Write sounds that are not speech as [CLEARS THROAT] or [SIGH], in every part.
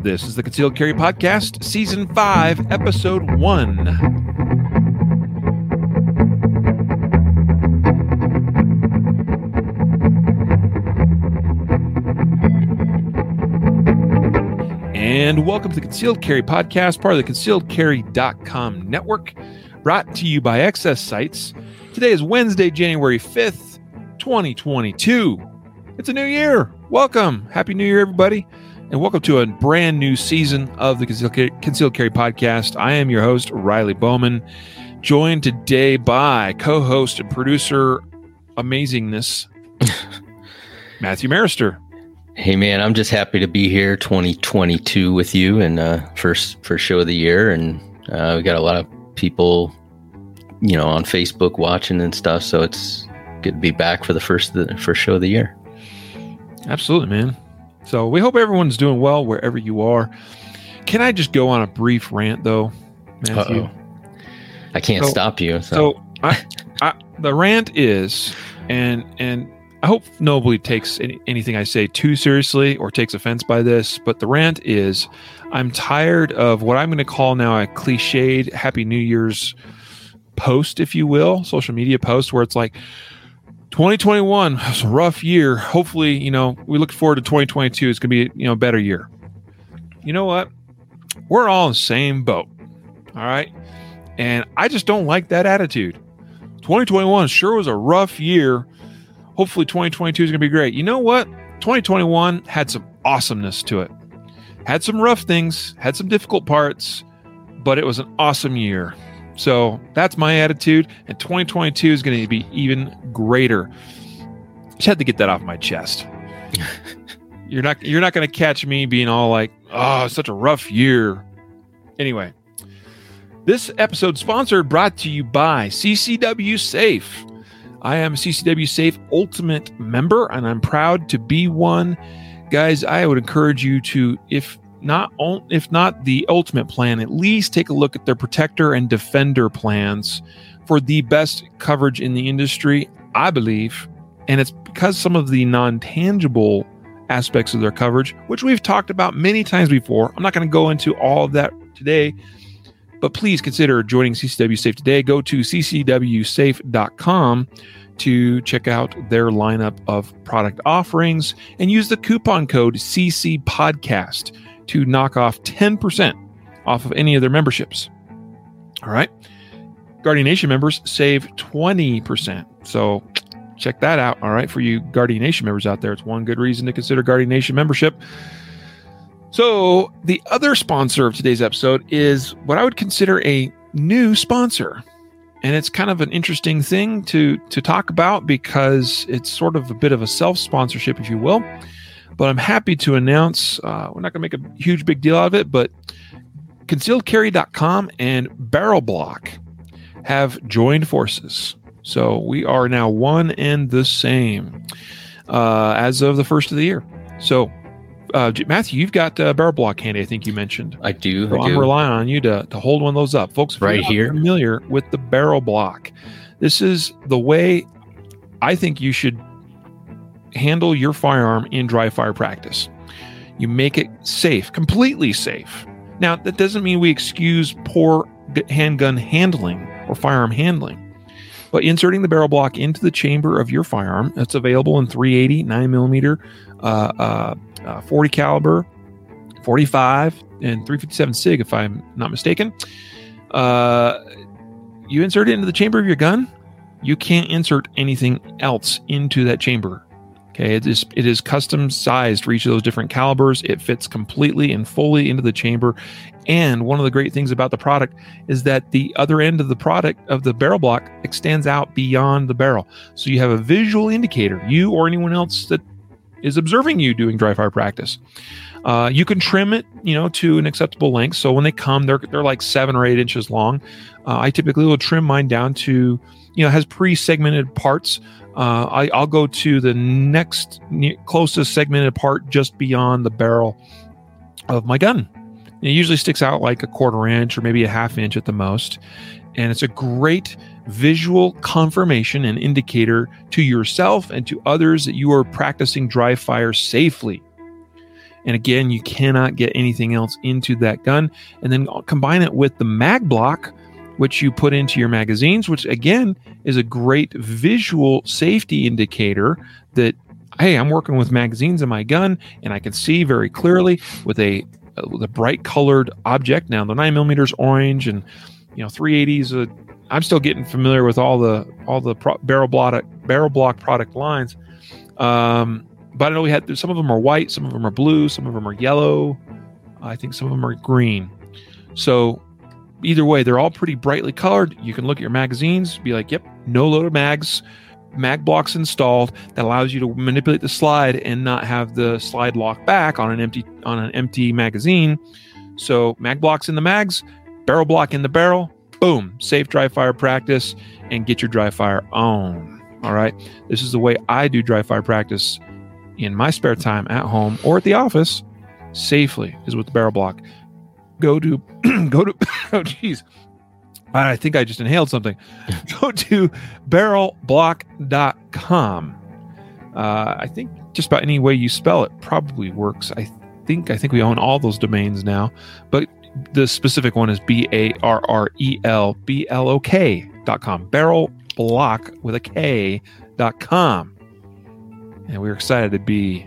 This is the Concealed Carry Podcast, Season 5, Episode 1. And welcome to the Concealed Carry Podcast, part of the concealedcarry.com network, brought to you by Excess Sites. Today is Wednesday, January 5th, 2022. It's a new year. Welcome. Happy New Year, everybody. And welcome to a brand new season of the Concealed Carry, Podcast. I am your host, Riley Bowman, joined today by co host and producer amazingness, [LAUGHS] Matthew Maruster. Hey man, I'm just happy to be here 2022 with you and uh first first show of the year and uh we got a lot of people you know on Facebook watching and stuff so it's good to be back for the first the first show of the year. Absolutely, man. So we hope everyone's doing well wherever you are. Can I just go on a brief rant though, Matthew? Uh-oh. I can't So- stop you. So, So I, I, the rant is, and and I hope nobody takes any, anything I say too seriously or takes offense by this. But the rant is, I'm tired of what I'm going to call now a cliched Happy New Year's post, if you will, social media post, where it's like. 2021 was [SIGHS] a rough year. Hopefully, you know, we look forward to 2022. It's going to be, you know, a better year. You know what? We're all in the same boat. All right. And I just don't like that attitude. 2021 sure was a rough year. Hopefully 2022 is going to be great. You know what? 2021 had some awesomeness to it. Had some rough things, had some difficult parts, but it was an awesome year. So that's my attitude. And 2022 is going to be even greater. Just had to get that off my chest. [LAUGHS] you're not you're not going to catch me being all like, "Oh, such a rough year." Anyway, this episode sponsored brought to you by CCW Safe. I am a CCW Safe Ultimate member and I'm proud to be one. Guys, I would encourage you to if not if not the ultimate plan, at least take a look at their protector and defender plans for the best coverage in the industry, I believe. And it's because some of the non-tangible aspects of their coverage, which we've talked about many times before. I'm not going to go into all of that today, but please consider joining CCW Safe today. Go to ccwsafe.com to check out their lineup of product offerings and use the coupon code CC Podcast to knock off 10% off of any of their memberships. All right. Guardian Nation members save 20%. So check that out. All right. For you Guardian Nation members out there, it's one good reason to consider Guardian Nation membership. So, the other sponsor of today's episode is what I would consider a new sponsor. And it's kind of an interesting thing to to talk about because it's sort of a bit of a self-sponsorship if you will. But I'm happy to announce uh, we're not going to make a huge big deal out of it, but concealedcarry.com and Barrel Blok have joined forces. So we are now one and the same uh, as of the first of the year. So uh, Matthew, you've got uh, barrel blok handy. I think you mentioned. I do. So I I'm do. relying on you to, to hold one of those up, folks. Right here. familiar with the barrel blok. This is the way I think you should handle your firearm in dry fire practice. You make it safe, completely safe. Now that doesn't mean we excuse poor handgun handling or firearm handling. But inserting the barrel blok into the chamber of your firearm, it's available in 380, 9 millimeter, uh, uh, uh, 40 caliber, 45, and 357 SIG, if I'm not mistaken. Uh, you insert it into the chamber of your gun. You can't insert anything else into that chamber. Okay, it is it is custom sized for each of those different calibers. It fits completely and fully into the chamber. And one of the great things about the product is that the other end of the product of the barrel blok extends out beyond the barrel. So you have a visual indicator, you or anyone else that is observing you doing dry fire practice. Uh, you can trim it, you know, to an acceptable length. So when they come, they're they're like seven or eight inches long. Uh, I typically will trim mine down to, you know, has pre-segmented parts. Uh, I, I'll go to the next closest segmented part just beyond the barrel of my gun. It usually sticks out like a quarter inch or maybe a half inch at the most. And it's a great visual confirmation and indicator to yourself and to others that you are practicing dry fire safely. And again, you cannot get anything else into that gun. And then combine it with the mag block, which you put into your magazines, which again is a great visual safety indicator that, hey, I'm working with magazines in my gun and I can see very clearly with a, a bright colored object. Now, the 9 millimeters orange and you know 380s uh, i'm still getting familiar with all the all the pro- barrel blok barrel blok product lines. Um, but i know we had some of them are white some of them are blue some of them are yellow. I think some of them are green. So either way they're all pretty brightly colored you can look at your magazines be like yep no loaded mags mag blocks installed that allows you to manipulate the slide and not have the slide lock back on an empty on an empty magazine so mag blocks in the mags barrel blok in the barrel, boom, safe dry fire practice and get your dry fire on. All right. This is the way I do dry fire practice in my spare time at home or at the office safely is with the barrel blok. Go to, [CLEARS THROAT] go to, [LAUGHS] oh, geez. I think I just inhaled something. [LAUGHS] Go to barrelblock.com. Uh, I think just about any way you spell it probably works. I think I think we own all those domains now. But the specific one is B A R R E L B L O K dot com. Barrel Blok with a K dot com. And we're excited to be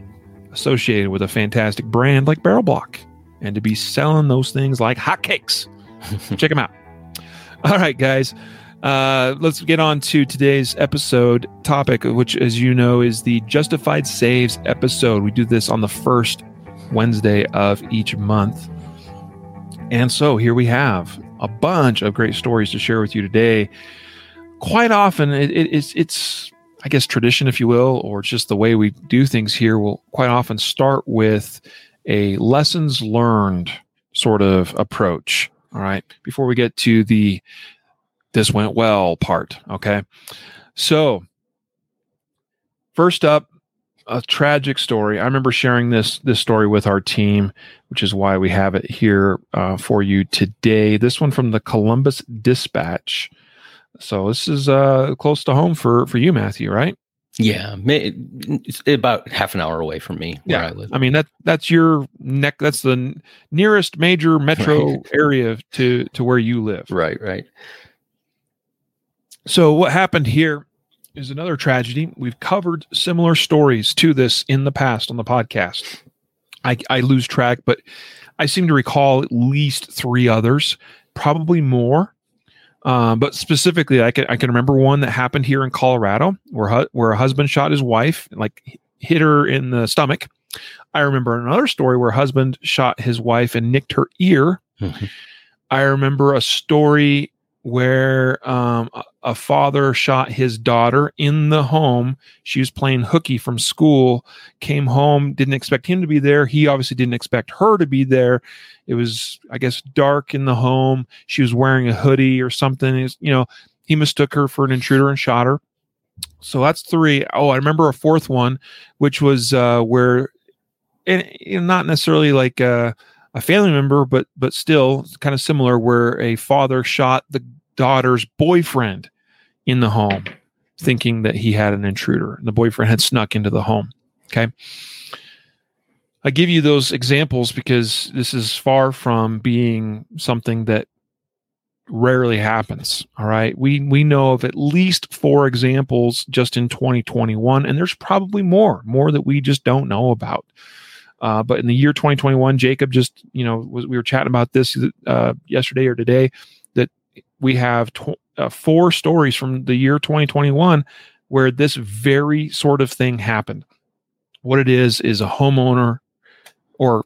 associated with a fantastic brand like Barrel Blok and to be selling those things like hotcakes. [LAUGHS] Check them out. All right, guys. Uh, let's get on to today's episode topic, which, as you know, is the Justified Saves episode. We do this on the first Wednesday of each month. And so here we have a bunch of great stories to share with you today. Quite often, it, it, it's it's I guess tradition, if you will, or just the way we do things here. Will quite often start with a lessons learned sort of approach. All right, before we get to the this went well part. Okay, so first up, a tragic story. I remember sharing this this story with our team, which is why we have it here uh, for you today. This one from the Columbus Dispatch. So this is uh, close to home for for you, Matthew, right? Yeah, it's about half an hour away from me. yeah, I, live. I, mean that that's your neck. That's the nearest major metro right. area to to where you live. Right, right. So what happened here is another tragedy. We've covered similar stories to this in the past on the podcast. I, I lose track, but I seem to recall at least three others, probably more. Um, but specifically, I can I can remember one that happened here in Colorado, where hu- where a husband shot his wife, like hit her in the stomach. I remember another story where a husband shot his wife and nicked her ear. Mm-hmm. I remember a story where um, a father shot his daughter in the home. She was playing hooky from school, came home, didn't expect him to be there. He obviously didn't expect her to be there. It was, I guess, dark in the home. She was wearing a hoodie or something. Was, you know, he mistook her for an intruder and shot her. So that's three. Oh, I remember a fourth one, which was uh, where, and you know, not necessarily like. Uh, a family member, but but still kind of similar, where a father shot the daughter's boyfriend in the home, thinking that he had an intruder. And the boyfriend had snuck into the home. Okay. I give you those examples because this is far from being something that rarely happens. All right. We we know of at least four examples just in 2021, and there's probably more, more that we just don't know about. Uh, but in the year 2021, Jacob just, you know, was, we were chatting about this uh, yesterday or today we have tw- uh, four stories from the year 2021 where this very sort of thing happened. What it is is a homeowner or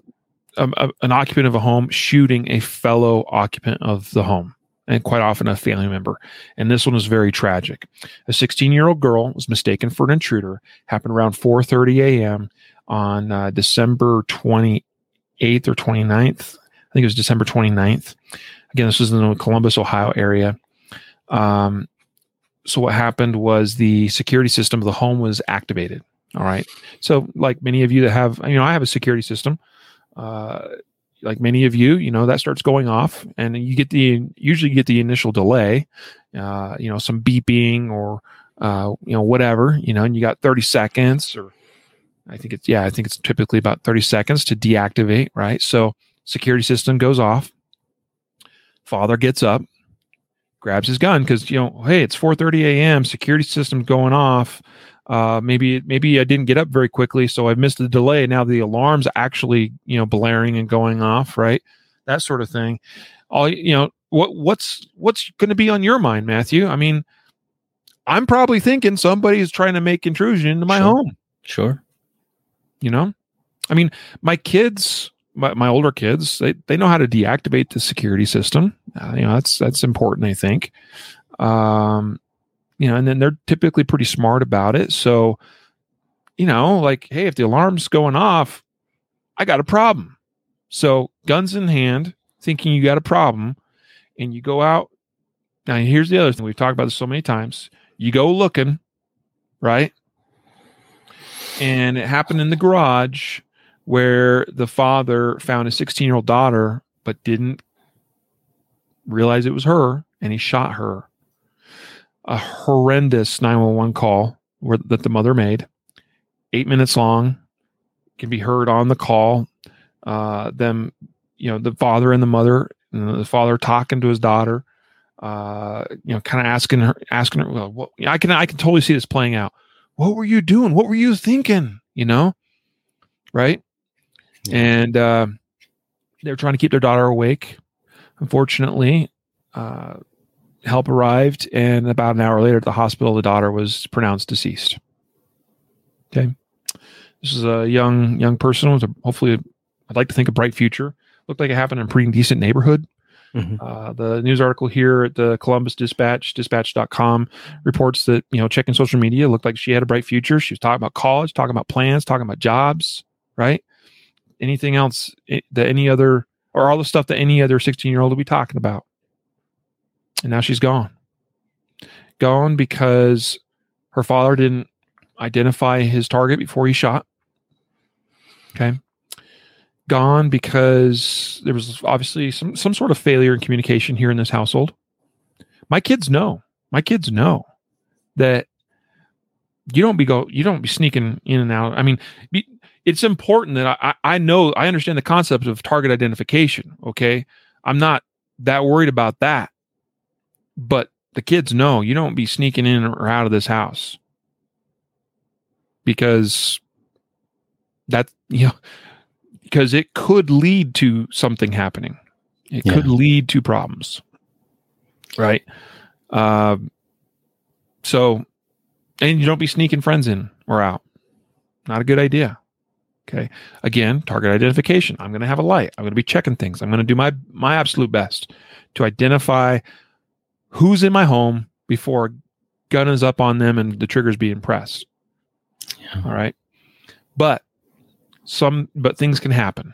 a, a, an occupant of a home shooting a fellow occupant of the home and quite often a family member. And this one was very tragic. A 16 year old girl was mistaken for an intruder. Happened around 4:30 a.m on uh, December 28th or 29th. I think it was December 29th. Again, this was in the Columbus, Ohio area. Um, so what happened was the security system of the home was activated. All right. So like many of you that have, you know, I have a security system. Uh, like many of you, you know, that starts going off and you get the, usually get the initial delay, uh, you know, some beeping or, uh, you know, whatever, you know, and you got 30 seconds or I think it's yeah, I think it's typically about 30 seconds to deactivate, right? So security system goes off. Father gets up, grabs his gun because you know, hey, it's 4:30 a.m. Security system going off. Uh, maybe maybe I didn't get up very quickly, so I missed the delay. Now the alarm's actually you know blaring and going off, right? That sort of thing. All you know, what what's what's going to be on your mind, Matthew? I mean, I'm probably thinking somebody's trying to make intrusion into my Sure. home. Sure. You know, I mean, my kids, my, my older kids, they, they know how to deactivate the security system. Uh, you know, that's that's important. I think. Um, you know, and then they're typically pretty smart about it. So, you know, like, hey, if the alarm's going off, I got a problem. So, guns in hand, thinking you got a problem, and you go out. Now, here's the other thing. We've talked about this so many times. You go looking, right? And it happened in the garage where the father found his 16 year old daughter, but didn't realize it was her, and he shot her. A horrendous 911 call where, that the mother made, eight minutes long, can be heard on the call. Uh, them, you know, the father and the mother, and the father talking to his daughter, uh, you know, kind of asking her, asking her, well, what, I can, I can totally see this playing out. What were you doing? What were you thinking? You know, right? Yeah. And uh, they were trying to keep their daughter awake. Unfortunately, uh, help arrived, and about an hour later at the hospital, the daughter was pronounced deceased. Okay, this is a young young person with a, hopefully, I'd like to think a bright future. Looked like it happened in a pretty decent neighborhood. Mhm. Uh, the news article here at the Columbus Dispatch, dispatch.com, reports that, you know, checking social media looked like she had a bright future. She was talking about college, talking about plans, talking about jobs, right? Anything else eh, that any other, or all the stuff that any other 16 year old would be talking about. And now she's gone. Gone because her father didn't identify his target before he shot. Okay gone because there was obviously some some sort of failure in communication here in this household. My kids know. My kids know that you don't be go you don't be sneaking in and out. I mean, be, it's important that I I know I understand the concept of target identification. Okay, I'm not that worried about that, but the kids know you don't be sneaking in or out of this house because that you know because it could lead to something happening. It Yeah. could lead to problems. Right. Um, so, and you don't be sneaking friends in or out. Not a good idea. Okay. Again, target identification. I'm going to have a light. I'm going to be checking things. I'm going to do my my absolute best to identify who's in my home before a gun is up on them and the trigger's being pressed. Yeah. All right. But some but things can happen.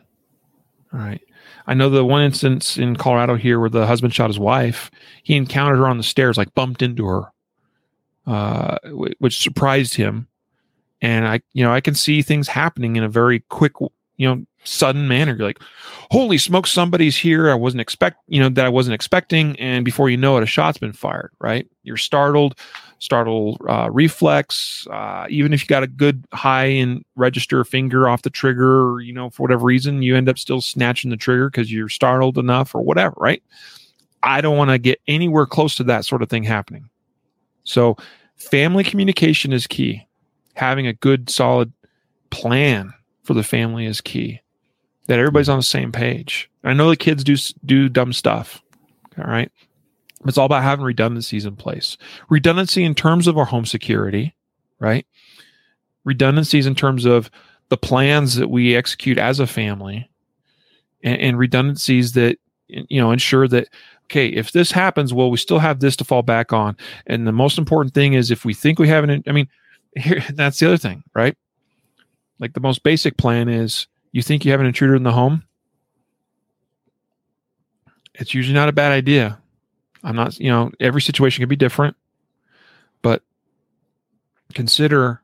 All right. I know the one instance in Colorado here where the husband shot his wife, he encountered her on the stairs, like bumped into her, uh, which surprised him. And I, you know, I can see things happening in a very quick, you know, sudden manner. You're like, holy smoke, somebody's here. I wasn't expect, you know, that I wasn't expecting. And before you know it, a shot's been fired, right? You're startled, startle uh, reflex. Uh, even if you got a good high and register finger off the trigger, or, you know, for whatever reason, you end up still snatching the trigger because you're startled enough or whatever, right? I don't want to get anywhere close to that sort of thing happening. So, family communication is key. Having a good, solid plan for the family is key. That everybody's on the same page. I know the kids do do dumb stuff. All right. It's all about having redundancies in place. Redundancy in terms of our home security, right? Redundancies in terms of the plans that we execute as a family, and, and redundancies that you know ensure that okay, if this happens, well, we still have this to fall back on. And the most important thing is if we think we have an, I mean, here that's the other thing, right? Like the most basic plan is you think you have an intruder in the home. It's usually not a bad idea. I'm not, you know, every situation can be different, but consider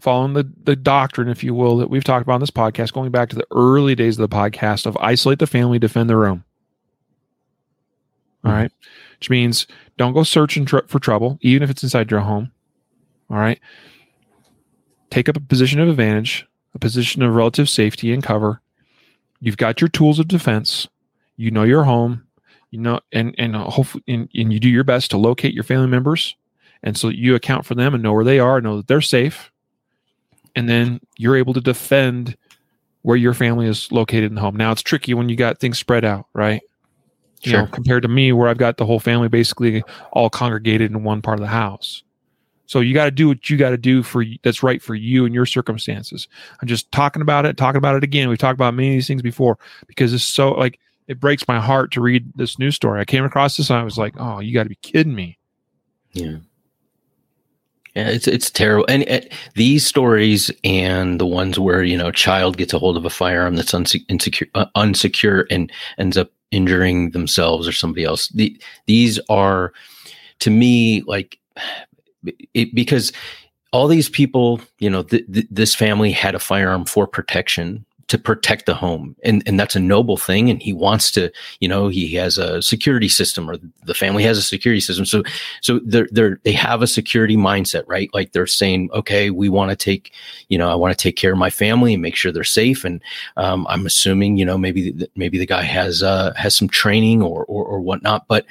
following the, the doctrine, if you will, that we've talked about on this podcast, going back to the early days of the podcast of isolate the family, defend the room. All Mhm. Which means don't go searching tr- for trouble, even if it's inside your home. All right. take up a position of advantage, a position of relative safety and cover. You've got your tools of defense. You know your home. You know, and and hopefully, and, and you do your best to locate your family members, and so you account for them and know where they are, know that they're safe, and then you're able to defend where your family is located in the home. Now it's tricky when you got things spread out, right? You Sure. know, compared to me where I've got the whole family basically all congregated in one part of the house. So you got to do what you got to do for that's right for you and your circumstances. I'm just talking about it, talking about it again. We've talked about many of these things before because it's so like it breaks my heart to read this news story. I came across this and I was like, "Oh, you got to be kidding me!" Yeah. Yeah, it's it's terrible. And uh, these stories and the ones where you know a child gets a hold of a firearm that's unse- insecure, uh, unsecure and ends up injuring themselves or somebody else. The, these are, to me, like it because all these people, you know, th- th- this family had a firearm for protection to protect the home. And and that's a noble thing. And he wants to you know he has a security system or the family has a security system. So so they're they're they have a security mindset right? Like they're saying okay we want to take you know i want to take care of my family and make sure they're safe. And um, i'm assuming you know maybe th- maybe the guy has uh has some training or or, or whatnot. But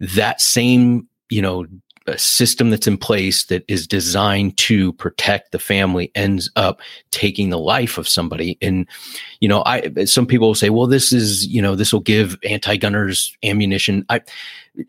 that same you know a system that's in place that is designed to protect the family ends up taking the life of somebody. And you know i some people will say well this is you know this will give anti-gunners ammunition. I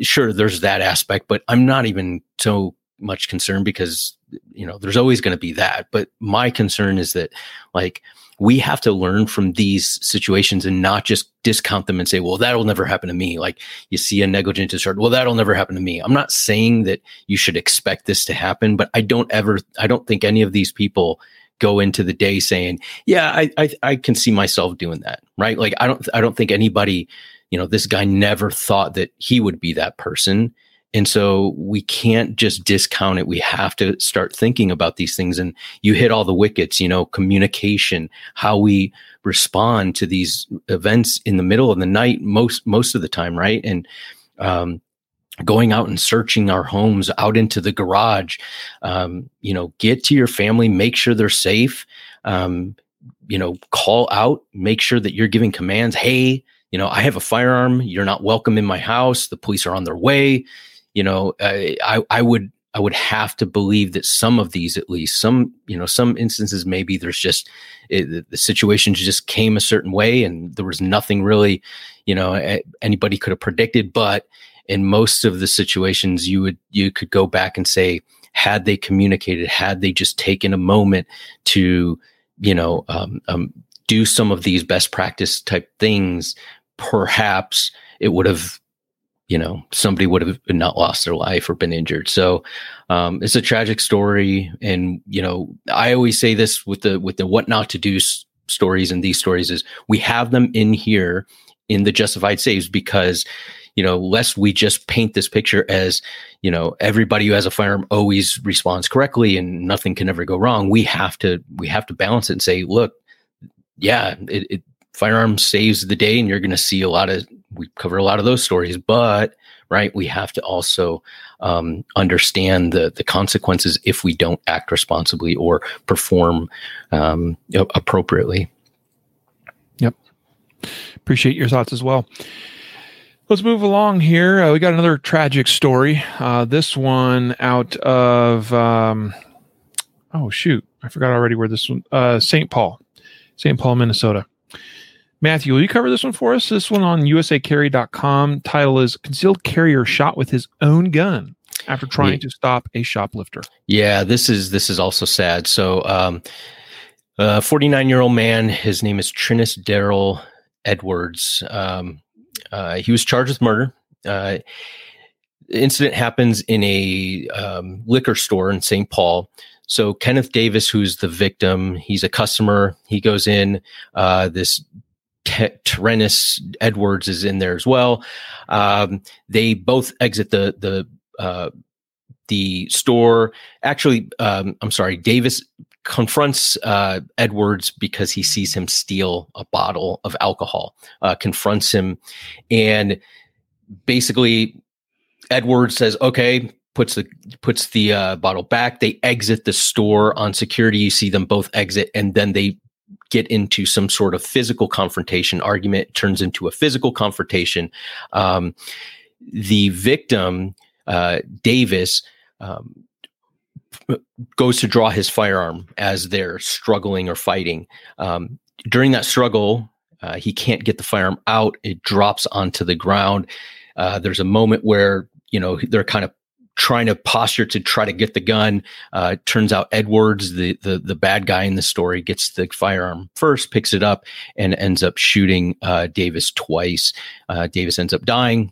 sure there's that aspect but i'm not even so much concerned because you know there's always going to be that. But my concern is that like we have to learn from these situations and not just discount them and say well that'll never happen to me. Like you see a negligent discharge well that'll never happen to me. I'm not saying that you should expect this to happen but i don't ever i don't think any of these people go into the day saying yeah i i, I can see myself doing that right? Like i don't i don't think anybody you know this guy never thought that he would be that person and so we can't just discount it. We have to start thinking about these things. And you hit all the wickets you know communication how we respond to these events in the middle of the night most most of the time right? And um going out and searching our homes out into the garage um, you know get to your family make sure they're safe um, you know call out make sure that you're giving commands. Hey you know i have a firearm. You're not welcome in my house. The police are on their way you know i i, I would I would have to believe that some of these, at least some, you know, some instances, maybe there's just it, the- situation just came a certain way and there was nothing really, you know, anybody could have predicted. But in most of the situations, you would, you could go back and say, had they communicated, had they just taken a moment to, you know, um, um, do some of these best practice type things, perhaps it would have you know somebody would have not lost their life or been injured. So um, it's a tragic story and you know i always say this with the with the what not to do s- stories and these stories is we have them in here in the justified saves because you know lest we just paint this picture as you know everybody who has a firearm always responds correctly and nothing can ever go wrong we have to we have to balance it and say look yeah it, it firearm saves the day and you're going to see a lot of we cover a lot of those stories but right we have to also um, understand the the consequences if we don't act responsibly or perform um, appropriately Appreciate your thoughts as well. Let's move along here. Uh, we got another tragic story. Uh, this one out of um, oh shoot, I forgot already where this one. Uh, St. Paul, St. Paul, Minnesota. Matthew, will you cover this one for us? This one on USACarry.com. Title is "Concealed Carrier Shot with His Own Gun After Trying Yeah. to Stop a Shoplifter." Yeah, this is this is also sad. So, um, a 49 year old man, his name is Trinus Daryl Edwards. Um, uh, he was charged with murder. Uh, incident happens in a um, liquor store in St. Paul. So Kenneth Davis, who's the victim, he's a customer. He goes in. Uh, this T- Tyrannus Edwards is in there as well. Um, they both exit the the uh, the store. Actually, um, I'm sorry, Davis confronts uh, Edwards because he sees him steal a bottle of alcohol. Uh, confronts him, and basically, Edwards says, "Okay, puts the puts the uh, bottle back. They exit the store on security. You see them both exit, and then they get into some sort of physical confrontation. Argument turns into a physical confrontation. Um, the victim, uh, Davis. Um, goes to draw his firearm as they're struggling or fighting. Um, during that struggle, uh, he can't get the firearm out. It drops onto the ground. Uh, there's a moment where you know they're kind of trying to posture to try to get the gun. Uh, turns out Edwards, the, the the bad guy in the story, gets the firearm first, picks it up, and ends up shooting uh, Davis twice. Uh, Davis ends up dying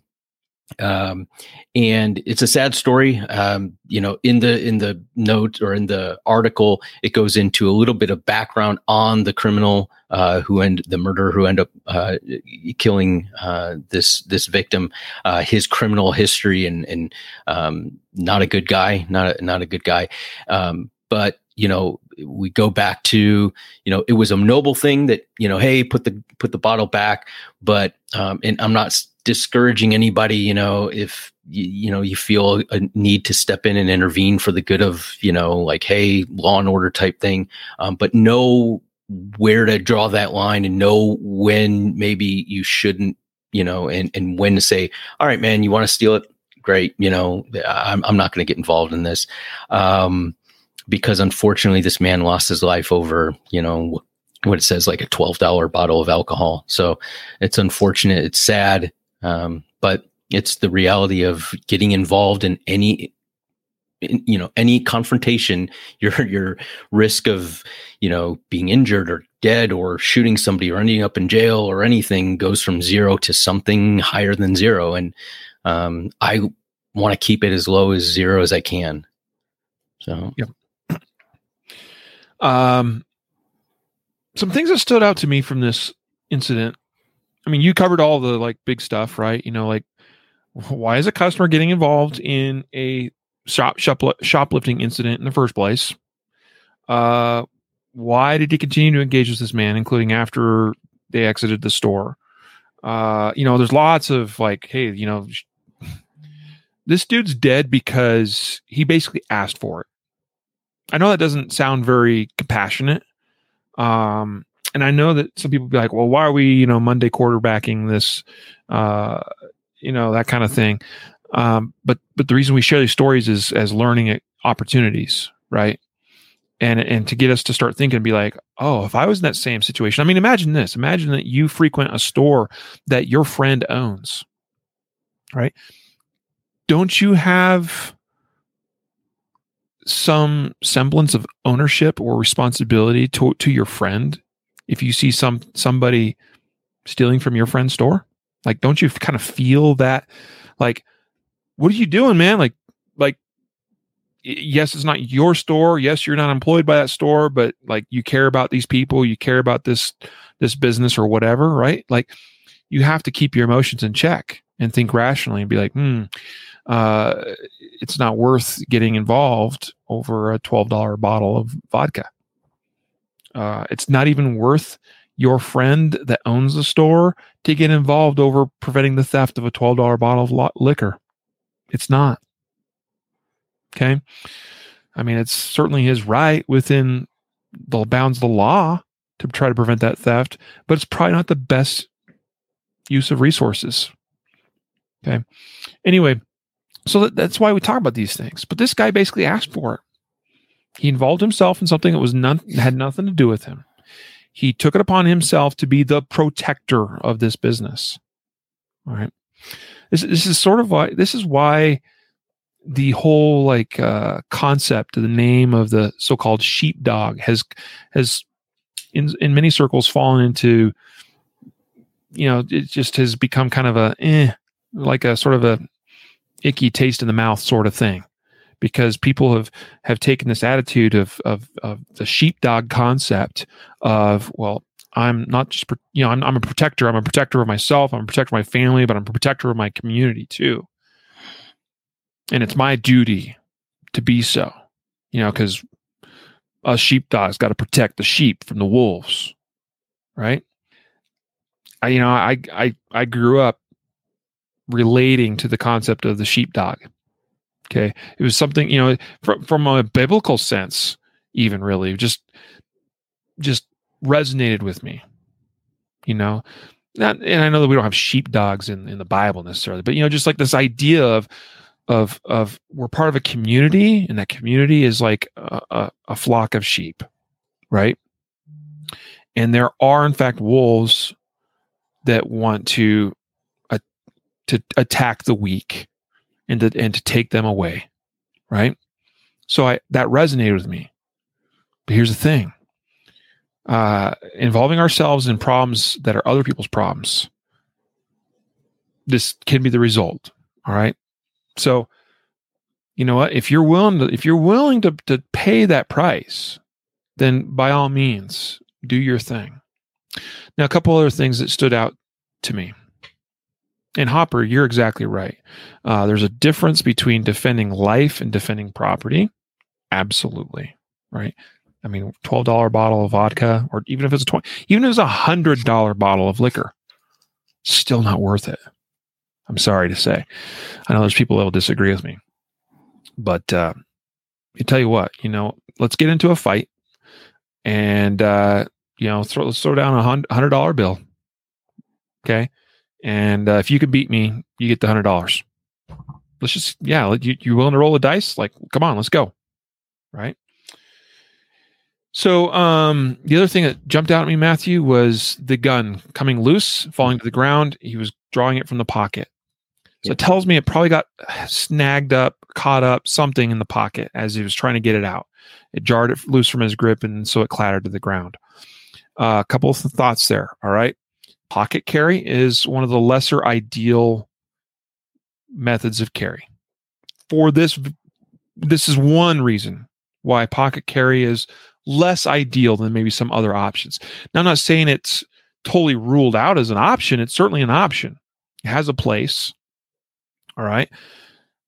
um, and it's a sad story. Um, you know, in the in the note or in the article, it goes into a little bit of background on the criminal uh, who end the murderer who end up uh, killing uh, this this victim, uh, his criminal history, and and um, not a good guy, not a, not a good guy. Um, but you know, we go back to you know, it was a noble thing that you know, hey, put the put the bottle back, but um, and I'm not discouraging anybody you know if you, you know you feel a need to step in and intervene for the good of you know like hey law and order type thing. Um, but know where to draw that line and know when maybe you shouldn't you know and and when to say all right man you want to steal it? Great you know i'm, I'm not going to get involved in this. Um, because unfortunately this man lost his life over you know what it says like a $12 bottle of alcohol. So it's unfortunate it's sad um, but it's the reality of getting involved in any you know any confrontation [LAUGHS] your your risk of you know being injured or dead or shooting somebody or ending up in jail or anything goes from zero to something higher than zero. And um, i want to keep it as low as zero as i can. So. Yep. Um some things that stood out to me from this incident I mean, you covered all the like big stuff, right? You know, like why is a customer getting involved in a shop, shop shoplifting incident in the first place? Uh, why did he continue to engage with this man, including after they exited the store? Uh, you know, there's lots of like, hey, you know, this dude's dead because he basically asked for it. I know that doesn't sound very compassionate. Um, and I know that some people be like, well, why are we, you know, Monday quarterbacking this, uh, you know, that kind of thing. Um, but but the reason we share these stories is as learning opportunities, right? And and to get us to start thinking and be like, oh, if I was in that same situation, I mean, imagine this: imagine that you frequent a store that your friend owns, right? Don't you have some semblance of ownership or responsibility to to your friend if you see some somebody stealing from your friend's store? Like, don't you kind of feel that? Like, what are you doing, man? Like, like, yes, it's not your store. Yes, you're not employed by that store, but like, you care about these people. You care about this this business or whatever, right? Like, you have to keep your emotions in check and think rationally and be like, hmm, uh, it's not worth getting involved over a twelve dollar bottle of vodka. Uh, it's not even worth your friend that owns the store to get involved over preventing the theft of a $12 bottle of liquor. It's not. Okay. I mean, it's certainly his right within the bounds of the law to try to prevent that theft, but it's probably not the best use of resources. Okay. Anyway, so that, that's why we talk about these things. But this guy basically asked for it. He involved himself in something that was none had nothing to do with him. He took it upon himself to be the protector of this business. All right. This, this is sort of why this is why the whole like uh, concept, of the name of the so-called sheepdog has has in in many circles fallen into you know it just has become kind of a eh, like a sort of a icky taste in the mouth sort of thing because people have have taken this attitude of of, of the sheepdog concept of well i'm not just you know I'm, I'm a protector i'm a protector of myself i'm a protector of my family but i'm a protector of my community too. And it's my duty to be so you know because a sheepdog's got to protect the sheep from the wolves right? I you know i i i grew up relating to the concept of the sheepdog Okay. It was something, you know, from, from a biblical sense, even really, just just resonated with me. You know, not, and I know that we don't have sheepdogs in, in the Bible necessarily, but you know, just like this idea of of of we're part of a community, and that community is like a, a, a flock of sheep, right? And there are, in fact, wolves that want to uh, to attack the weak and to and to take them away, right? So I that resonated with me. But here's the thing: uh, involving ourselves in problems that are other people's problems. This can be the result. All right. So, you know what? If you're willing to, if you're willing to, to pay that price, then by all means, do your thing. Now, a couple other things that stood out to me. And Hopper, you're exactly right. Uh, there's a difference between defending life and defending property. Absolutely. Right. I mean, twelve dollar bottle of vodka, or even if it's a twenty, even if it's a hundred dollar bottle of liquor, still not worth it. I'm sorry to say. I know there's people that will disagree with me, but uh, I tell you what, you know, let's get into a fight, and uh, you know, throw let's throw down a hundred dollar bill, okay, and uh, if you can beat me, you get the hundred dollars. Let's just yeah, you you willing to roll the dice? Like, come on, let's go, right? So um, the other thing that jumped out at me, Matthew, was the gun coming loose, falling to the ground. He was drawing it from the pocket. So it tells me it probably got snagged up, caught up, something in the pocket as he was trying to get it out. It jarred it loose from his grip, and so it clattered to the ground. Uh, a couple of thoughts there. All right, pocket carry is one of the lesser ideal methods of carry. For this, this is one reason why pocket carry is less ideal than maybe some other options. Now, I'm not saying it's totally ruled out as an option. It's certainly an option. It has a place. All right.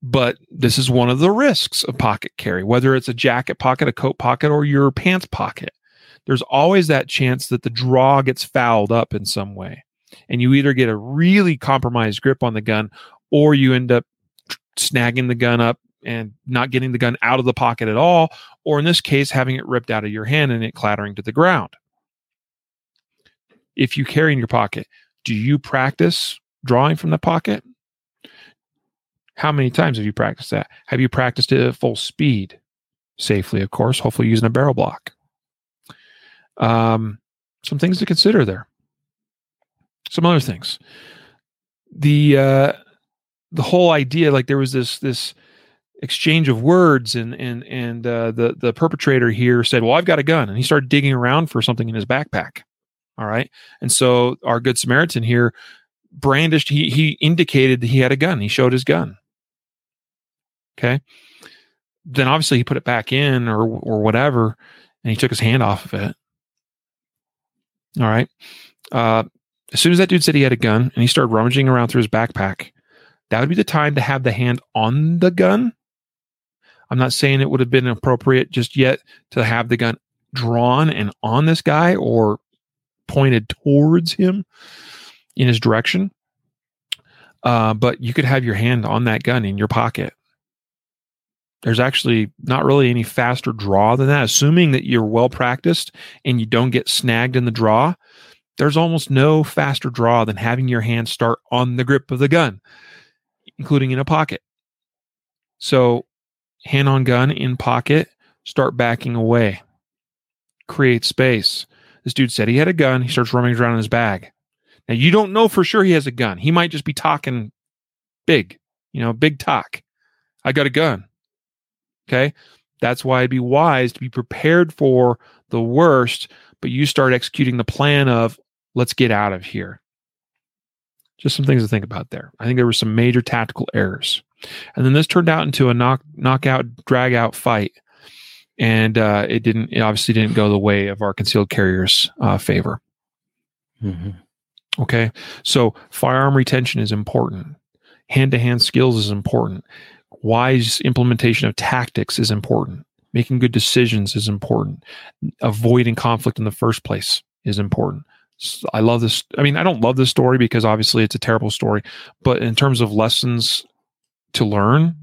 But this is one of the risks of pocket carry, whether it's a jacket pocket, a coat pocket, or your pants pocket. There's always that chance that the draw gets fouled up in some way. And you either get a really compromised grip on the gun or you end up snagging the gun up and not getting the gun out of the pocket at all, or in this case, having it ripped out of your hand and it clattering to the ground. If you carry in your pocket, do you practice drawing from the pocket? How many times have you practiced that? Have you practiced it at full speed? Safely, of course, hopefully using a barrel blok. Um, some things to consider there. Some other things. The uh, the whole idea, like there was this this exchange of words and and and uh, the the perpetrator here said well i've got a gun and he started digging around for something in his backpack. All right? And so our good samaritan here brandished he he indicated that he had a gun. He showed his gun. Okay? Then obviously he put it back in or or whatever and he took his hand off of it all right uh, as soon as that dude said he had a gun and he started rummaging around through his backpack that would be the time to have the hand on the gun I'm not saying it would have been appropriate just yet to have the gun drawn and on this guy or pointed towards him in his direction. Uh, but you could have your hand on that gun in your pocket. There's actually not really any faster draw than that. Assuming that you're well practiced and you don't get snagged in the draw, there's almost no faster draw than having your hand start on the grip of the gun, including in a pocket. So hand on gun in pocket, start backing away. Create space. This dude said he had a gun. He starts rummaging around in his bag. Now, you don't know for sure he has a gun. He might just be talking big, you know, big talk. I got a gun. Okay. That's why it'd be wise to be prepared for the worst, but you start executing the plan of let's get out of here. Just some things to think about there. I think there were some major tactical errors. And then this turned out into a knock knockout drag out fight. And uh, it didn't it obviously didn't go the way of our concealed carriers uh, favor. Mm-hmm. Okay. So firearm retention is important. Hand to hand skills is important. Wise implementation of tactics is important. Making good decisions is important. Avoiding conflict in the first place is important. I love this. I mean, I don't love this story because obviously it's a terrible story, but in terms of lessons to learn,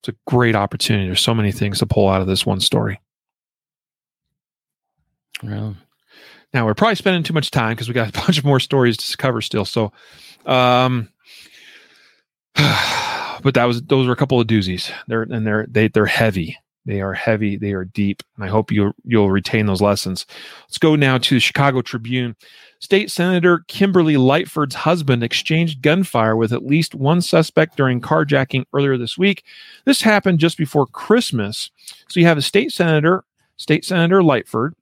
It's a great opportunity. There's so many things to pull out of this one story. Well, Now we're probably spending too much time because we got a [LAUGHS] bunch of more stories to cover still. So, um, [SIGHS] but that was those were a couple of doozies. They're and they're they they're heavy. They are heavy. They are deep, and I hope you you'll retain those lessons. Let's go now to the Chicago Tribune. State Senator Kimberly Lightford's husband exchanged gunfire with at least one suspect during carjacking earlier this week. This happened just before Christmas. So you have a state senator, State Senator Lightford.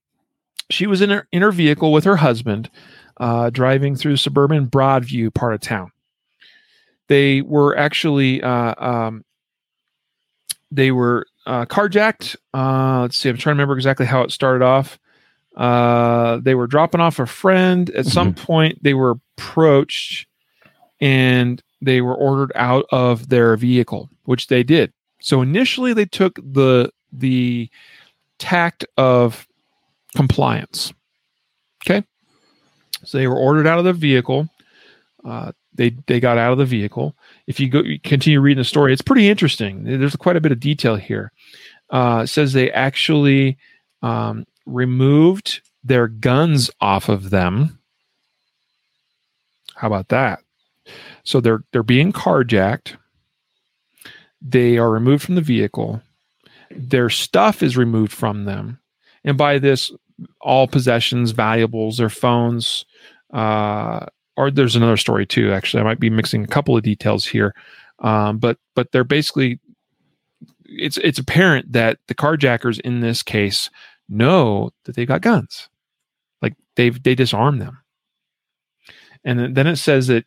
She was in her, in her vehicle with her husband, uh, driving through suburban Broadview part of town. They were actually uh, um, they were uh, carjacked. Uh, let's see, I'm trying to remember exactly how it started off. Uh, they were dropping off a friend. At some point, they were approached and they were ordered out of their vehicle, which they did. So initially, they took the the tact of compliance. Okay, so they were ordered out of the vehicle. Uh, they they got out of the vehicle. If you go continue reading the story, it's pretty interesting. There's quite a bit of detail here. Uh, says they actually um, removed their guns off of them. How about that? So they're they're being carjacked. They are removed from the vehicle. Their stuff is removed from them, and by this, all possessions, valuables, their phones, uh, or there's another story too. Actually, I might be mixing a couple of details here, um, but but they're basically it's it's apparent that the carjackers in this case know that they've got guns, like they've they disarm them, and then- then it says that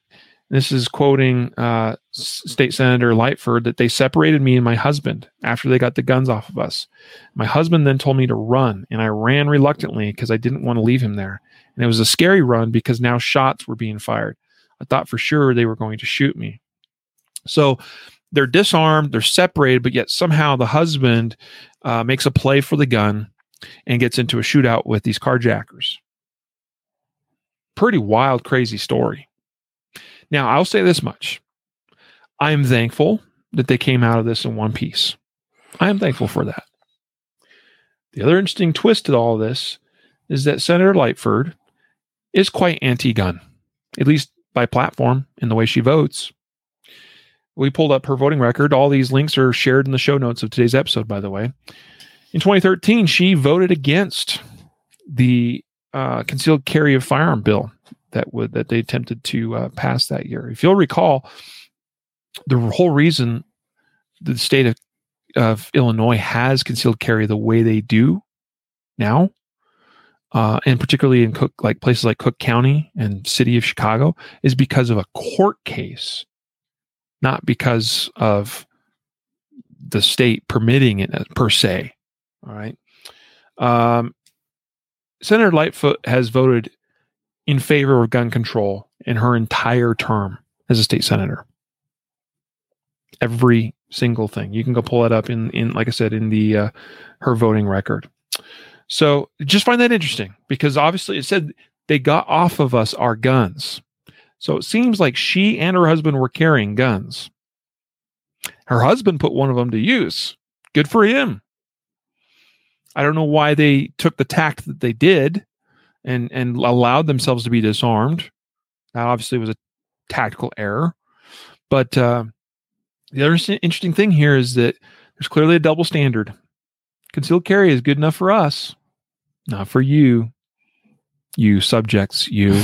this is quoting uh, State Senator Lightford that they separated me and my husband after they got the guns off of us. My husband then told me to run, and I ran reluctantly because I didn't want to leave him there. And it was a scary run because now shots were being fired. I thought for sure they were going to shoot me. So they're disarmed, they're separated, but yet somehow the husband uh, makes a play for the gun and gets into a shootout with these carjackers. Pretty wild, crazy story. Now, I'll say this much I am thankful that they came out of this in one piece. I am thankful for that. The other interesting twist to all this is that Senator Lightford is quite anti gun, at least by platform and the way she votes. We pulled up her voting record. All these links are shared in the show notes of today's episode, by the way. In 2013, she voted against the uh, concealed carry of firearm bill that would that they attempted to uh, pass that year. If you'll recall, the whole reason the state of, of Illinois has concealed carry the way they do now, uh, and particularly in Cook, like places like Cook County and City of Chicago, is because of a court case, not because of the state permitting it uh, per se. All right. Um, Senator Lightfoot has voted in favor of gun control in her entire term as a state senator. Every single thing you can go pull that up in in like I said in the uh, her voting record. So just find that interesting because obviously it said they got off of us our guns. So it seems like she and her husband were carrying guns. Her husband put one of them to use. Good for him. I don't know why they took the tact that they did and and allowed themselves to be disarmed. That obviously was a tactical error. But uh, the other interesting thing here is that there's clearly a double standard. Concealed carry is good enough for us, not for you, you subjects, you.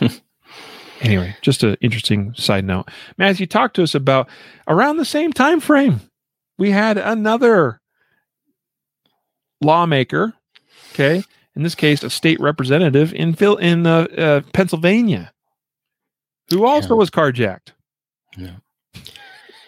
[LAUGHS] anyway, just an interesting side note. Matthew, talk to us about around the same time frame. We had another lawmaker, okay, in this case, a state representative in Phil in uh, uh, Pennsylvania, who also Yeah. was carjacked. Yeah,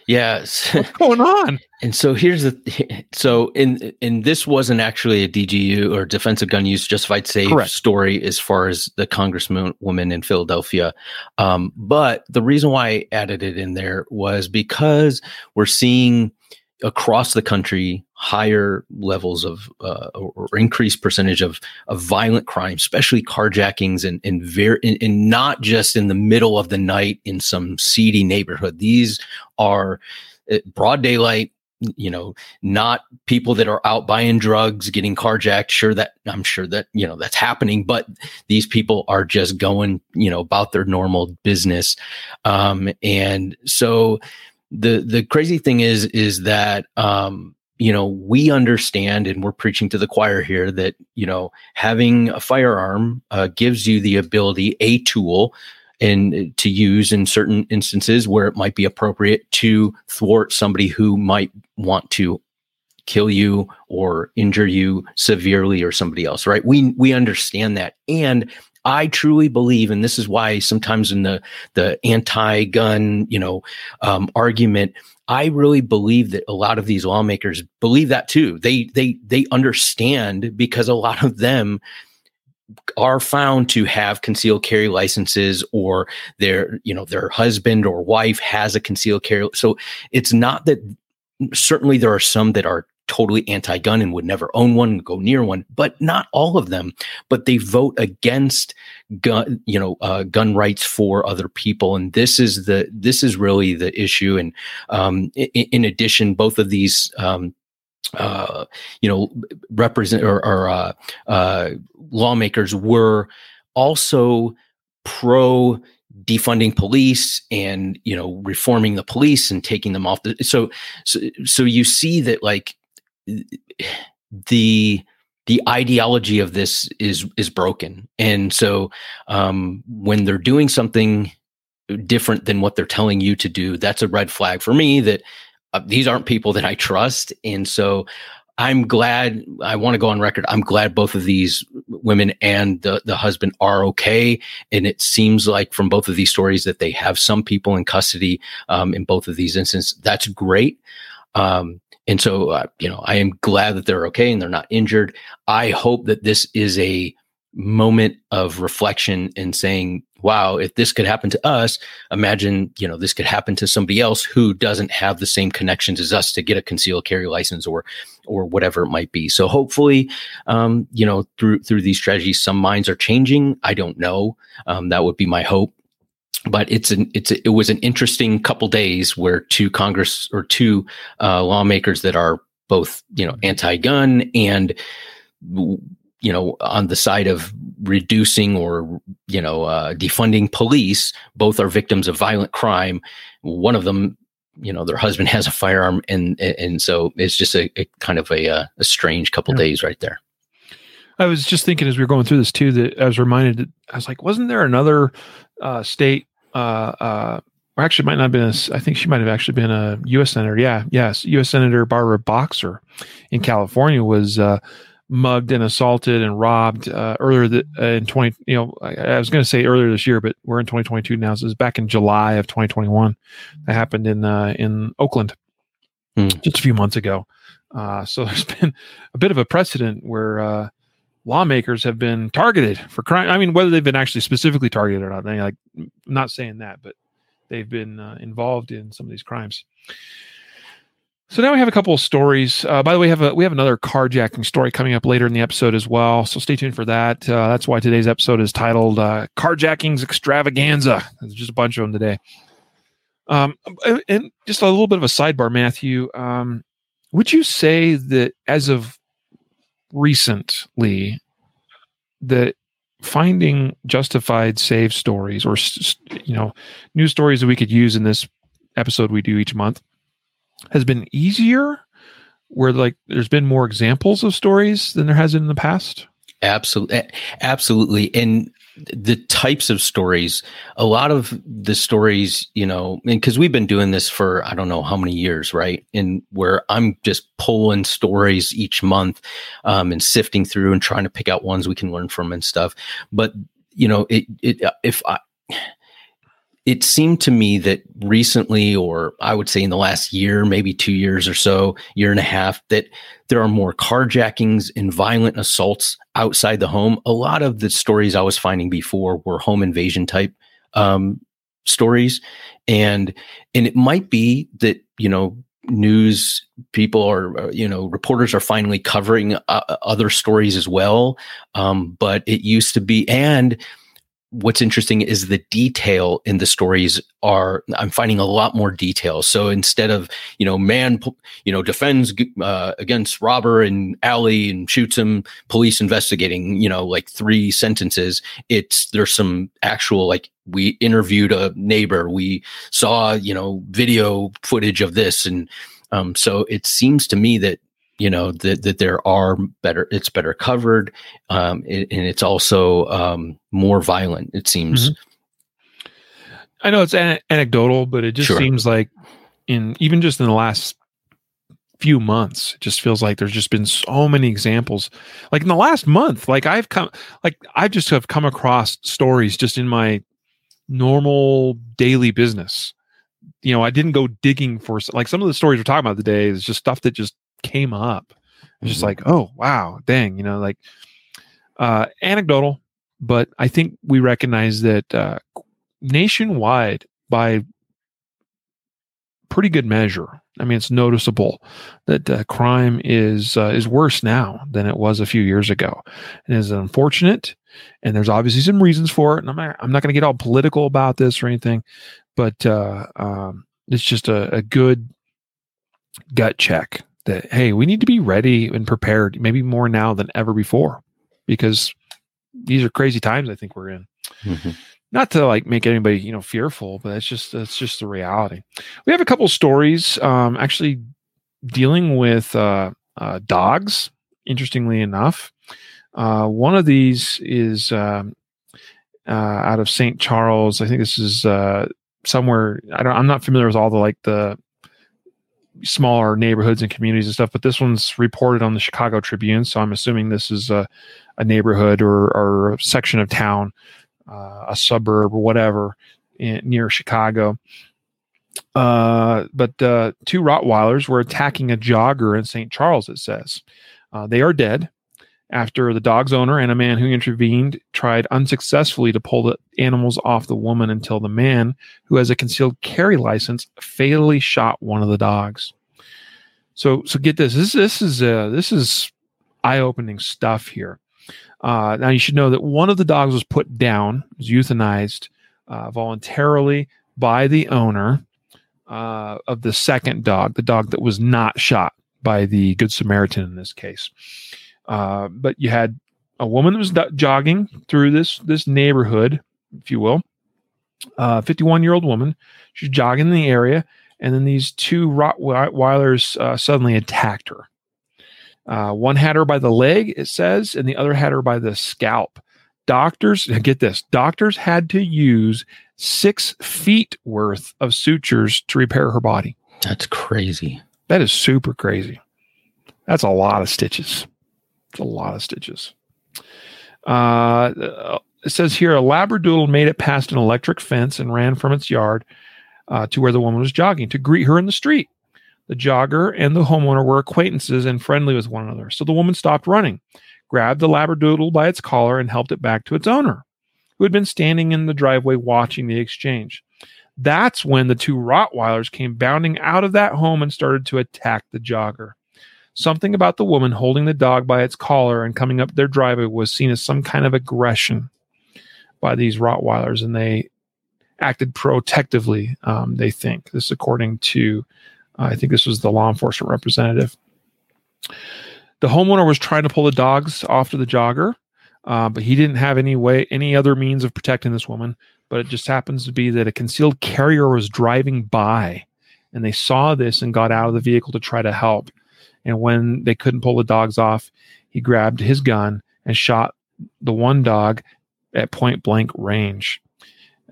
yes. [LAUGHS] What's going on? And so here's the so in and this wasn't actually a DGU or defensive gun use justified safe Correct. story as far as the congressman woman in Philadelphia. Um, but the reason why I added it in there was because we're seeing across the country higher levels of uh, or increased percentage of of violent crime, especially carjackings and and very and, and not just in the middle of the night in some seedy neighborhood. These are uh, broad daylight you know, not people that are out buying drugs, getting carjacked. Sure, that I'm sure that, you know, that's happening, but these people are just going, you know, about their normal business. Um, and so the, the crazy thing is, is that, um, you know, we understand and we're preaching to the choir here that, you know, having a firearm uh, gives you the ability, a tool and to use in certain instances where it might be appropriate to thwart somebody who might want to kill you or injure you severely or somebody else right? We we understand that. And I truly believe, and this is why sometimes in the the anti-gun, you know, um, argument, I really believe that a lot of these lawmakers believe that too. They they they understand because a lot of them are found to have concealed carry licenses or their you know their husband or wife has a concealed carry so it's not that certainly there are some that are totally anti-gun and would never own one go near one but not all of them but they vote against gun you know uh, gun rights for other people. And this is the this is really the issue. And um, in, in, addition both of these um, uh, you know, represent or, or uh, uh, lawmakers were also pro defunding police and you know reforming the police and taking them off the so so so you see that like the the ideology of this is is broken and so um when they're doing something different than what they're telling you to do that's a red flag for me that uh, these aren't people that I trust. And so I'm glad, I want to go on record. I'm glad both of these women and the, the husband are okay. And it seems like from both of these stories that they have some people in custody um, in both of these instances. That's great. Um, and so, uh, you know, I am glad that they're okay and they're not injured. I hope that this is a moment of reflection and saying, wow, if this could happen to us, imagine, you know, this could happen to somebody else who doesn't have the same connections as us to get a concealed carry license or or whatever it might be. So hopefully, um, you know, through through these strategies, some minds are changing. I don't know. Um, that would be my hope. But it's an it's a, it was an interesting couple days where two Congress or two uh, lawmakers that are both you know anti-gun and you know, on the side of reducing or, you know, uh, defunding police, both are victims of violent crime. One of them, you know, their husband [LAUGHS] has a firearm. And, and so it's just a, a kind of a, uh, a strange couple yeah. days right there. I was just thinking as we were going through this too, that I was reminded that I was like, wasn't there another uh, state, uh, uh, or actually might not have been, a, I think she might have actually been a U.S. senator. Yeah. Yes. U.S. Senator Barbara Boxer in California was, uh, mugged and assaulted and robbed uh, earlier the, uh, in 20 you know I, I was going to say earlier this year but we're in 2022 now so it was back in July of 2021 that happened in uh, in Oakland hmm. just a few months ago uh, so [LAUGHS] there's been a bit of a precedent where uh, lawmakers have been targeted for crime I mean whether they've been actually specifically targeted or not I like I'm not saying that but they've been uh, involved in some of these crimes so now we have a couple of stories. Uh, by the way, we have a, we have another carjacking story coming up later in the episode as well. So stay tuned for that. Uh, that's why today's episode is titled uh, "Carjackings Extravaganza." There's just a bunch of them today. Um, and just a little bit of a sidebar, Matthew. Um, would you say that as of recently, that finding justified save stories or you know news stories that we could use in this episode we do each month has been easier where like there's been more examples of stories than there has in the past? Absolutely absolutely. And the types of stories a lot of the stories you know because we've been doing this for i don't know how many years right? And where i'm just pulling stories each month um, and sifting through and trying to pick out ones we can learn from and stuff. But you know it, it if i it seemed to me that recently, or I would say in the last year, maybe two years or so, year and a half, that there are more carjackings and violent assaults outside the home. A lot of the stories I was finding before were home invasion type um, stories, and and it might be that you know news people or uh, you know reporters are finally covering uh, other stories as well, um, but it used to be and what's interesting is the detail in the stories are i'm finding a lot more detail. So instead of you know man you know defends uh, against robber and alley and shoots him police investigating you know like three sentences it's there's some actual like we interviewed a neighbor we saw you know video footage of this and um, so it seems to me that you know that that there are better it's better covered um, it, and it's also um, more violent it seems mm-hmm. i know it's an- anecdotal but it just sure. seems like in even just in the last few months it just feels like there's just been so many examples like in the last month like i've come like i've just have come across stories just in my normal daily business you know i didn't go digging for like some of the stories we're talking about today is just stuff that just came up. It's just mm-hmm. like, oh wow, dang, you know, like uh, anecdotal, but I think we recognize that uh, nationwide, by pretty good measure, I mean, it's noticeable that uh, crime is uh, is worse now than it was a few years ago, and is unfortunate. And there's obviously some reasons for it. And I'm not, I'm not going to get all political about this or anything, but uh, um, it's just a, a good gut check that hey, we need to be ready and prepared, maybe more now than ever before, because these are crazy times. I think we're in. Mm-hmm. Not to like make anybody you know fearful, but it's just that's just the reality. We have a couple stories um, actually dealing with uh, uh, dogs. Interestingly enough, uh, one of these is um, uh, out of St. Charles. I think this is uh, somewhere. I don't. I'm not familiar with all the like the smaller neighborhoods and communities and stuff, but this one's reported on the Chicago Tribune. So I'm assuming this is a, a neighborhood or, or a section of town, uh, a suburb or whatever in, near Chicago. Uh, but uh, two Rottweilers were attacking a jogger in St. Charles, it says. Uh, they are dead after the dog's owner and a man who intervened tried unsuccessfully to pull the animals off the woman until the man, who has a concealed carry license, fatally shot one of the dogs. So, so get this. This, this is uh, this is eye-opening stuff here. Uh, now, you should know that one of the dogs was put down, was euthanized uh, voluntarily by the owner uh, of the second dog, the dog that was not shot by the Good Samaritan in this case. Uh, but you had a woman that was jogging through this this neighborhood, if you will, a 51 year old woman. She's jogging in the area, and then these two Rottweilers uh, suddenly attacked her. Uh, one had her by the leg, it says, and the other had her by the scalp. Doctors, [LAUGHS] get this, doctors had to use six feet worth of sutures to repair her body. That's crazy. That is super crazy. That's a lot of stitches. It's a lot of stitches. Uh, it says here a labradoodle made it past an electric fence and ran from its yard uh, to where the woman was jogging to greet her in the street. The jogger and the homeowner were acquaintances and friendly with one another. So the woman stopped running, grabbed the labradoodle by its collar, and helped it back to its owner, who had been standing in the driveway watching the exchange. That's when the two Rottweilers came bounding out of that home and started to attack the jogger. Something about the woman holding the dog by its collar and coming up their driveway was seen as some kind of aggression by these Rottweilers, and they acted protectively. Um, they think this, according to, uh, I think this was the law enforcement representative. The homeowner was trying to pull the dogs off to the jogger, uh, but he didn't have any way, any other means of protecting this woman. But it just happens to be that a concealed carrier was driving by, and they saw this and got out of the vehicle to try to help. And when they couldn't pull the dogs off, he grabbed his gun and shot the one dog at point blank range.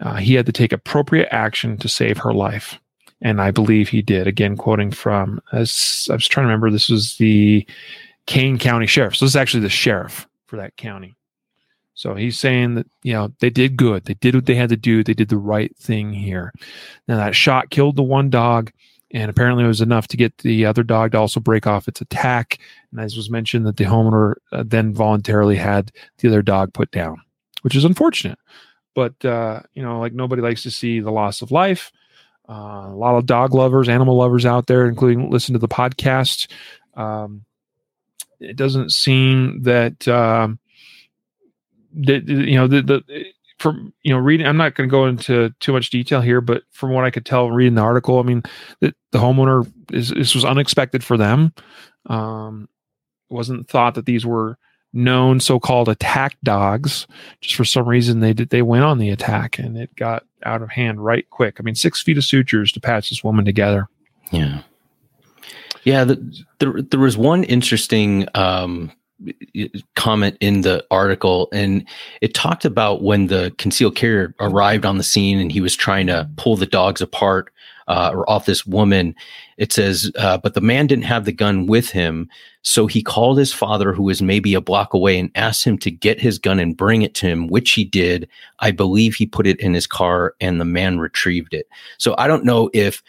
Uh, he had to take appropriate action to save her life. And I believe he did. Again, quoting from, I was trying to remember, this was the Kane County Sheriff. So this is actually the sheriff for that county. So he's saying that, you know, they did good. They did what they had to do. They did the right thing here. Now, that shot killed the one dog and apparently it was enough to get the other dog to also break off its attack. And as was mentioned, that the homeowner uh, then voluntarily had the other dog put down, which is unfortunate. But uh, you know, like nobody likes to see the loss of life. Uh, a lot of dog lovers, animal lovers out there, including listen to the podcast. Um, it doesn't seem that um, that you know the, the from you know reading i'm not going to go into too much detail here but from what i could tell reading the article i mean the, the homeowner is this was unexpected for them. Um it wasn't thought that these were known so-called attack dogs. Just for some reason they did they went on the attack and it got out of hand right quick. I mean six feet of sutures to patch this woman together. Yeah. Yeah the, there, there was one interesting um comment in the article and it talked about when the concealed carrier arrived on the scene and he was trying to pull the dogs apart uh, or off this woman. It says uh, but the man didn't have the gun with him so he called his father who was maybe a block away and asked him to get his gun and bring it to him which he did. I believe he put it in his car and the man retrieved it. So i don't know if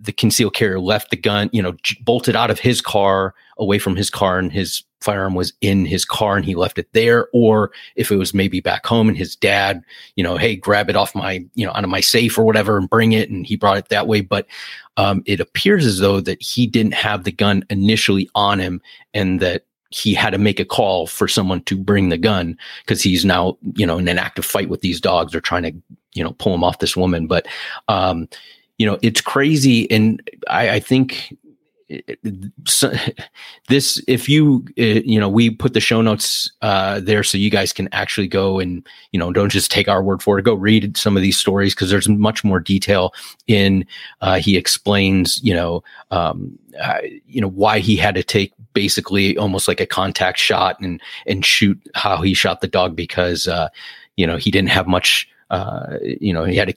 the concealed carrier left the gun you know bolted out of his car away from his car and his firearm was in his car and he left it there. Or if it was maybe back home and his dad you know hey grab it off my you know out of my safe or whatever and bring it and he brought it that way. But um, it appears as though that he didn't have the gun initially on him and that he had to make a call for someone to bring the gun because he's now you know in an active fight with these dogs they're trying to you know pull him off this woman. But um you know it's crazy. And i i think so, this if you uh, you know we put the show notes uh, there so you guys can actually go and you know don't just take our word for it. Go read some of these stories because there's much more detail in uh, he explains you know um, uh, you know why he had to take basically almost like a contact shot and and shoot how he shot the dog because uh, you know he didn't have much uh, you know he had to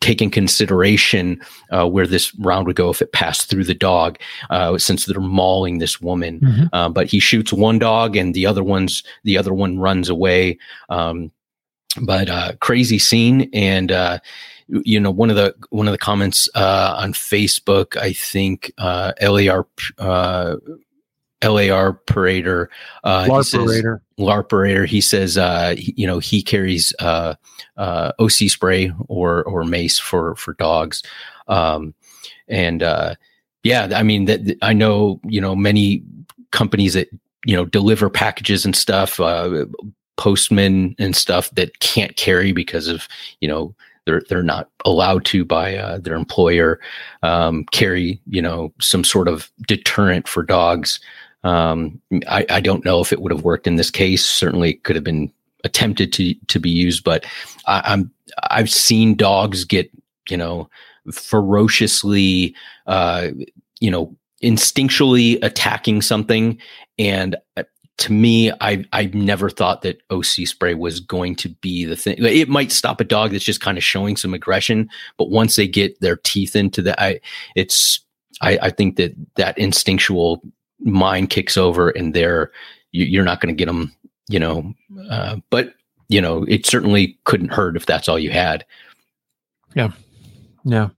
take in consideration uh, where this round would go if it passed through the dog, uh, since they're mauling this woman. Mm-hmm. Uh, but he shoots one dog, and the other one's the other one runs away. Um, but uh, crazy scene, and uh, you know one of the one of the comments uh, on Facebook, I think LAR LAR parader. Uh, LAR LAR parader. He says, uh, he, you know, he carries uh, uh, OC spray or or mace for for dogs, um, and uh, yeah, I mean that I know you know many companies that you know deliver packages and stuff, uh, postmen and stuff that can't carry because of you know they're they're not allowed to by uh, their employer um, carry you know some sort of deterrent for dogs um, I, I, don't know if it would have worked in this case. Certainly, it could have been attempted to to be used, but I, I'm I've seen dogs get you know ferociously uh, you know instinctually attacking something, and uh, to me, I I never thought that OC spray was going to be the thing. It might stop a dog that's just kind of showing some aggression, but once they get their teeth into the, I it's I, I think that that instinctual mind kicks over and they're you, are not going to get them you know uh, but you know it certainly couldn't hurt if that's all you had. Yeah. Yeah.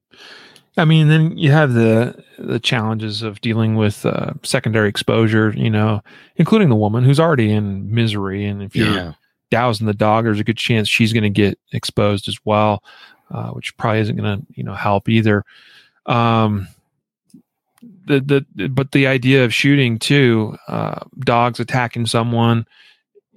I mean then you have the the challenges of dealing with uh, secondary exposure you know including the woman who's already in misery and if you're yeah. dousing the dog there's a good chance she's going to get exposed as well uh, which probably isn't going to you know help either. Um the the but the idea of shooting too, uh, dogs attacking someone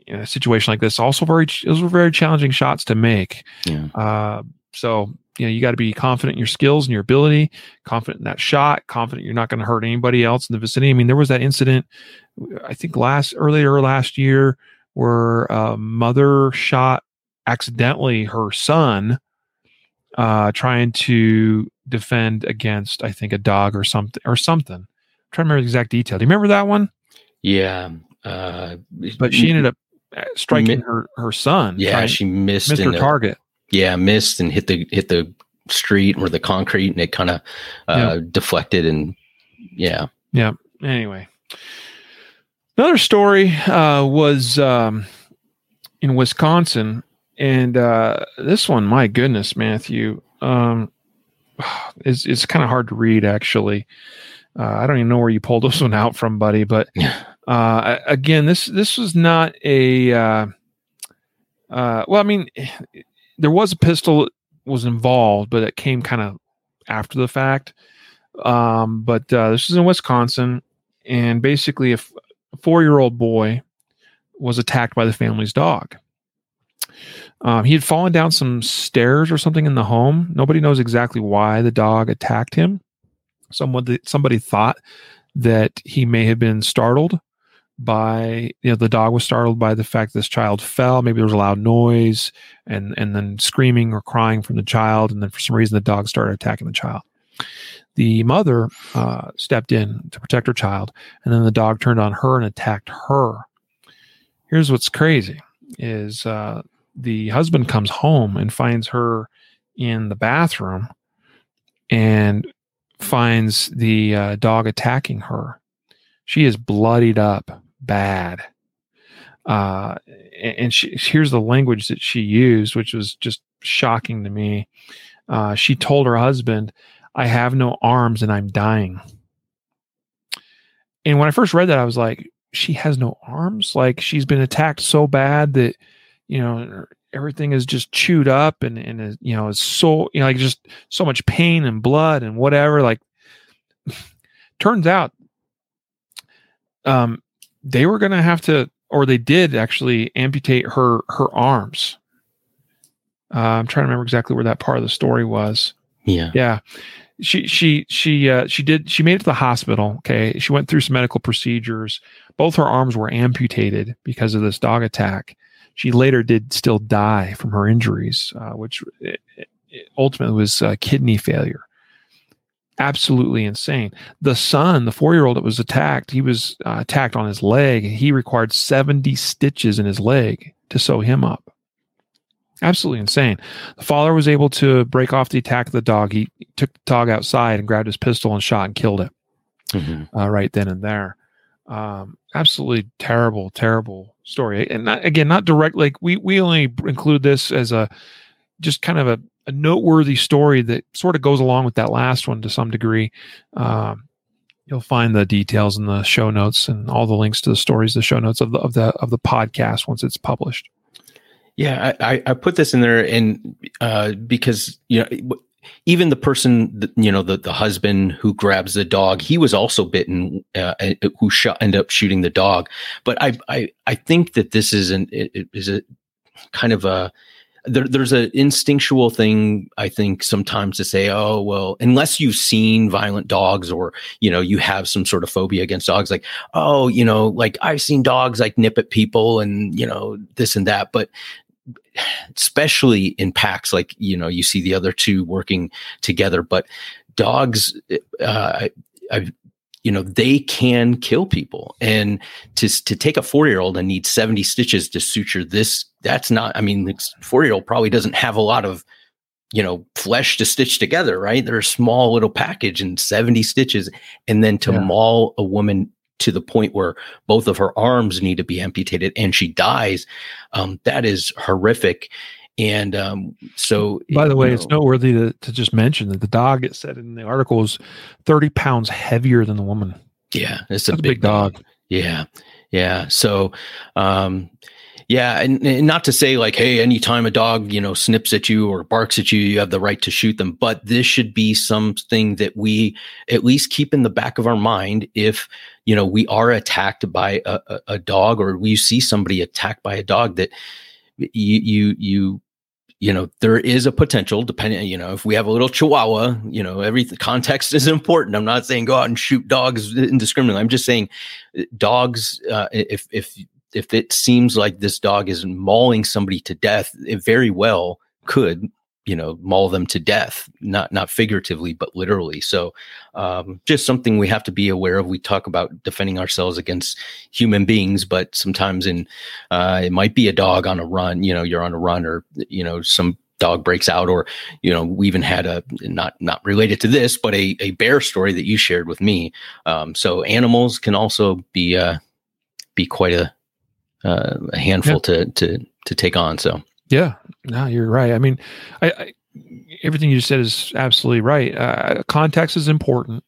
in a situation like this, also very those were very challenging shots to make. Yeah. Uh, so you know you got to be confident in your skills and your ability, confident in that shot, confident you're not going to hurt anybody else in the vicinity. I mean, there was that incident, I think last earlier last year, where a mother shot accidentally her son uh, trying to defend against, I think, a dog or something or something. I'm trying to remember the exact detail. Do you remember that one? Yeah. Uh, but she ended up uh, striking mi- her her son. Yeah, she missed, missed her target. Yeah, missed and hit the hit the street or the concrete, and it kind of uh, yeah. deflected. And yeah, yeah. Anyway, another story uh, was um, in Wisconsin, and uh, this one, my goodness, Matthew. Um, [SIGHS] it's it's kind of hard to read actually. Uh, I don't even know where you pulled [LAUGHS] this one out from, buddy. But uh, again, this this was not a. Uh, uh, well, I mean, [SIGHS] there was a pistol was involved, but it came kind of after the fact. Um, but uh, this is in Wisconsin, and basically, a, f- a four year old boy was attacked by the family's dog. Um, he had fallen down some stairs or something in the home. Nobody knows exactly why the dog attacked him. Someone, somebody thought that he may have been startled by you know the dog was startled by the fact this child fell maybe there was a loud noise and and then screaming or crying from the child and then for some reason the dog started attacking the child the mother uh, stepped in to protect her child and then the dog turned on her and attacked her here's what's crazy is uh, the husband comes home and finds her in the bathroom and finds the uh, dog attacking her she is bloodied up bad. Uh, and she, here's the language that she used, which was just shocking to me. Uh, she told her husband, I have no arms and I'm dying. And when I first read that, I was like, she has no arms? Like she's been attacked so bad that, you know, everything is just chewed up and, and you know, it's so, you know, like just so much pain and blood and whatever. Like, [LAUGHS] turns out, um, they were going to have to, or they did actually amputate her her arms. Uh, I'm trying to remember exactly where that part of the story was. Yeah, yeah. She she she uh, she did she made it to the hospital. Okay, she went through some medical procedures. Both her arms were amputated because of this dog attack. She later did still die from her injuries, uh, which it, it ultimately was uh, kidney failure absolutely insane. The son, the four year old that was attacked, he was uh, attacked on his leg. He required 70 stitches in his leg to sew him up. Absolutely insane. The father was able to break off the attack of the dog. He took the dog outside and grabbed his pistol and shot and killed it mm-hmm. uh, right then and there. Um, absolutely terrible, terrible story. And not, again, not direct. Like we we only include this as a just kind of a a noteworthy story that sort of goes along with that last one to some degree. Um, you'll find the details in the show notes and all the links to the stories, the show notes of the of the of the podcast once it's published. Yeah, I, I put this in there, and uh, because you know, even the person, you know, the the husband who grabs the dog, he was also bitten, uh, who shot, ended up shooting the dog. But I I I think that this is an it is a kind of a there, there's an instinctual thing i think sometimes to say oh well unless you've seen violent dogs or you know you have some sort of phobia against dogs like oh you know like i've seen dogs like nip at people and you know this and that but especially in packs like you know you see the other two working together but dogs uh, I've you know they can kill people and to to take a 4-year-old and need 70 stitches to suture this that's not i mean this 4-year-old probably doesn't have a lot of you know flesh to stitch together right they're a small little package and 70 stitches and then to yeah. maul a woman to the point where both of her arms need to be amputated and she dies um, that is horrific and um, so, by the way, know, it's noteworthy to, to just mention that the dog, it said in the article, is 30 pounds heavier than the woman. Yeah, it's a big, a big, dog. dog. Yeah. Yeah. So, um, yeah, and, and, not to say like, hey, anytime a dog, you know, snips at you or barks at you, you have the right to shoot them. But this should be something that we at least keep in the back of our mind if, you know, we are attacked by a, a, a dog or we see somebody attacked by a dog that you you you you know there is a potential depending you know if we have a little chihuahua you know every context is important. I'm not saying go out and shoot dogs indiscriminately. I'm just saying uh, dogs uh, if if if it seems like this dog is mauling somebody to death it very well could you know maul them to death not not figuratively but literally. So um, just something we have to be aware of. We talk about defending ourselves against human beings but sometimes in uh, it might be a dog on a run you know you're on a run or you know some dog breaks out or you know we even had a not not related to this but a, a bear story that you shared with me. Um, so animals can also be uh, be quite a, uh, a handful yeah. to to to take on. So yeah, no, you're right. I mean, I, I everything you just said is absolutely right. Uh, context is important,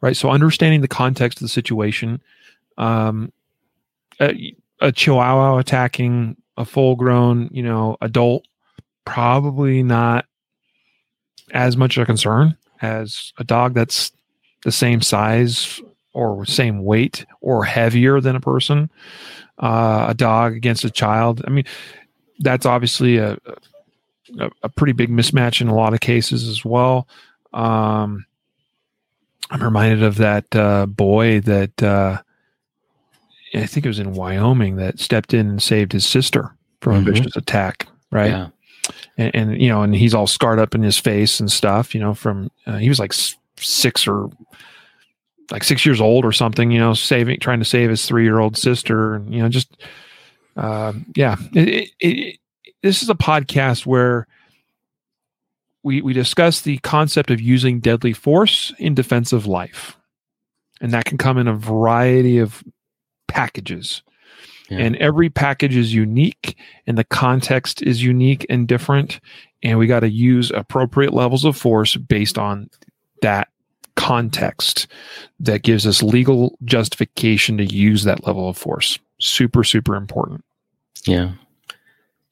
right? So understanding the context of the situation. Um, a, a chihuahua attacking a full-grown, you know, adult, probably not as much a concern as a dog that's the same size or same weight or heavier than a person. Uh, a dog against a child. I mean, that's obviously a, a, a pretty big mismatch in a lot of cases as well. Um, I'm reminded of that uh, boy that uh, I think it was in Wyoming that stepped in and saved his sister from mm-hmm. a vicious attack, right? Yeah. And, and, you know, and he's all scarred up in his face and stuff. You know, from uh, he was like six or like six years old or something. You know, saving trying to save his three year old sister, and you know, just uh, yeah. It, it, it, this is a podcast where we we discuss the concept of using deadly force in defense of life, and that can come in a variety of packages. Yeah. And every package is unique, and the context is unique and different. And we got to use appropriate levels of force based on that context that gives us legal justification to use that level of force. Super, super important. Yeah.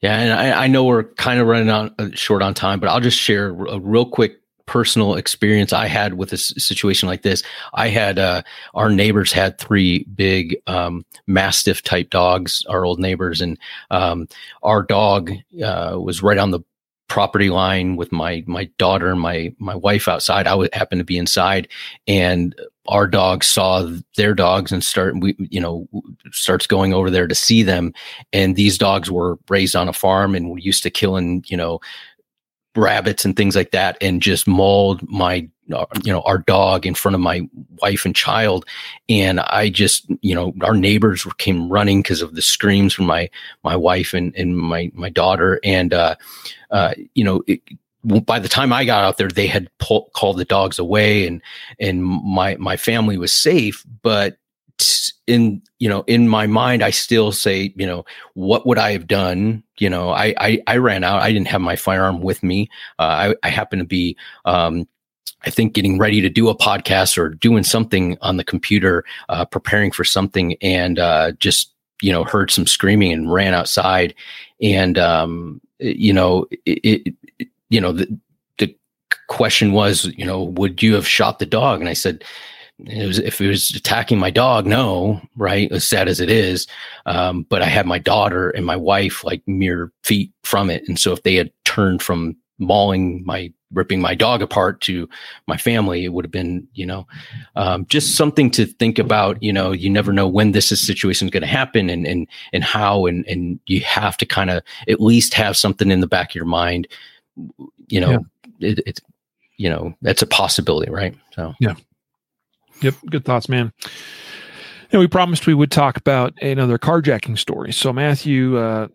Yeah, and I, I know we're kind of running on uh, short on time, but I'll just share a real quick personal experience I had with a situation like this. I had uh, our neighbors had three big um, mastiff type dogs, our old neighbors, and um, our dog uh, was right on the property line with my my daughter and my my wife outside. I would happen to be inside, and our dog saw their dogs and start we you know starts going over there to see them. And these dogs were raised on a farm and were used to killing you know rabbits and things like that and just mauled my you know our dog in front of my wife and child. And i just you know our neighbors came running because of the screams from my my wife and and my my daughter. And uh uh you know it, by the time I got out there, they had pull, called the dogs away, and and my my family was safe. But in you know in my mind, I still say you know what would I have done? You know, I I, I ran out. I didn't have my firearm with me. Uh, I I happened to be. Um, I think getting ready to do a podcast or doing something on the computer, uh, preparing for something, and uh, just you know heard some screaming and ran outside, and um, you know it, it you know, the, the question was, you know, would you have shot the dog? And I said, it was, if it was attacking my dog, no, right? As sad as it is. Um, but I had my daughter and my wife like mere feet from it. And so if they had turned from mauling my ripping my dog apart to my family it would have been you know um, just something to think about you know you never know when this situation is going to happen and and and how and and you have to kind of at least have something in the back of your mind you know, yeah. it, it's, you know, that's a possibility, right? So, yeah. Yep. Good thoughts, man. And we promised we would talk about another carjacking story. So, Matthew, uh,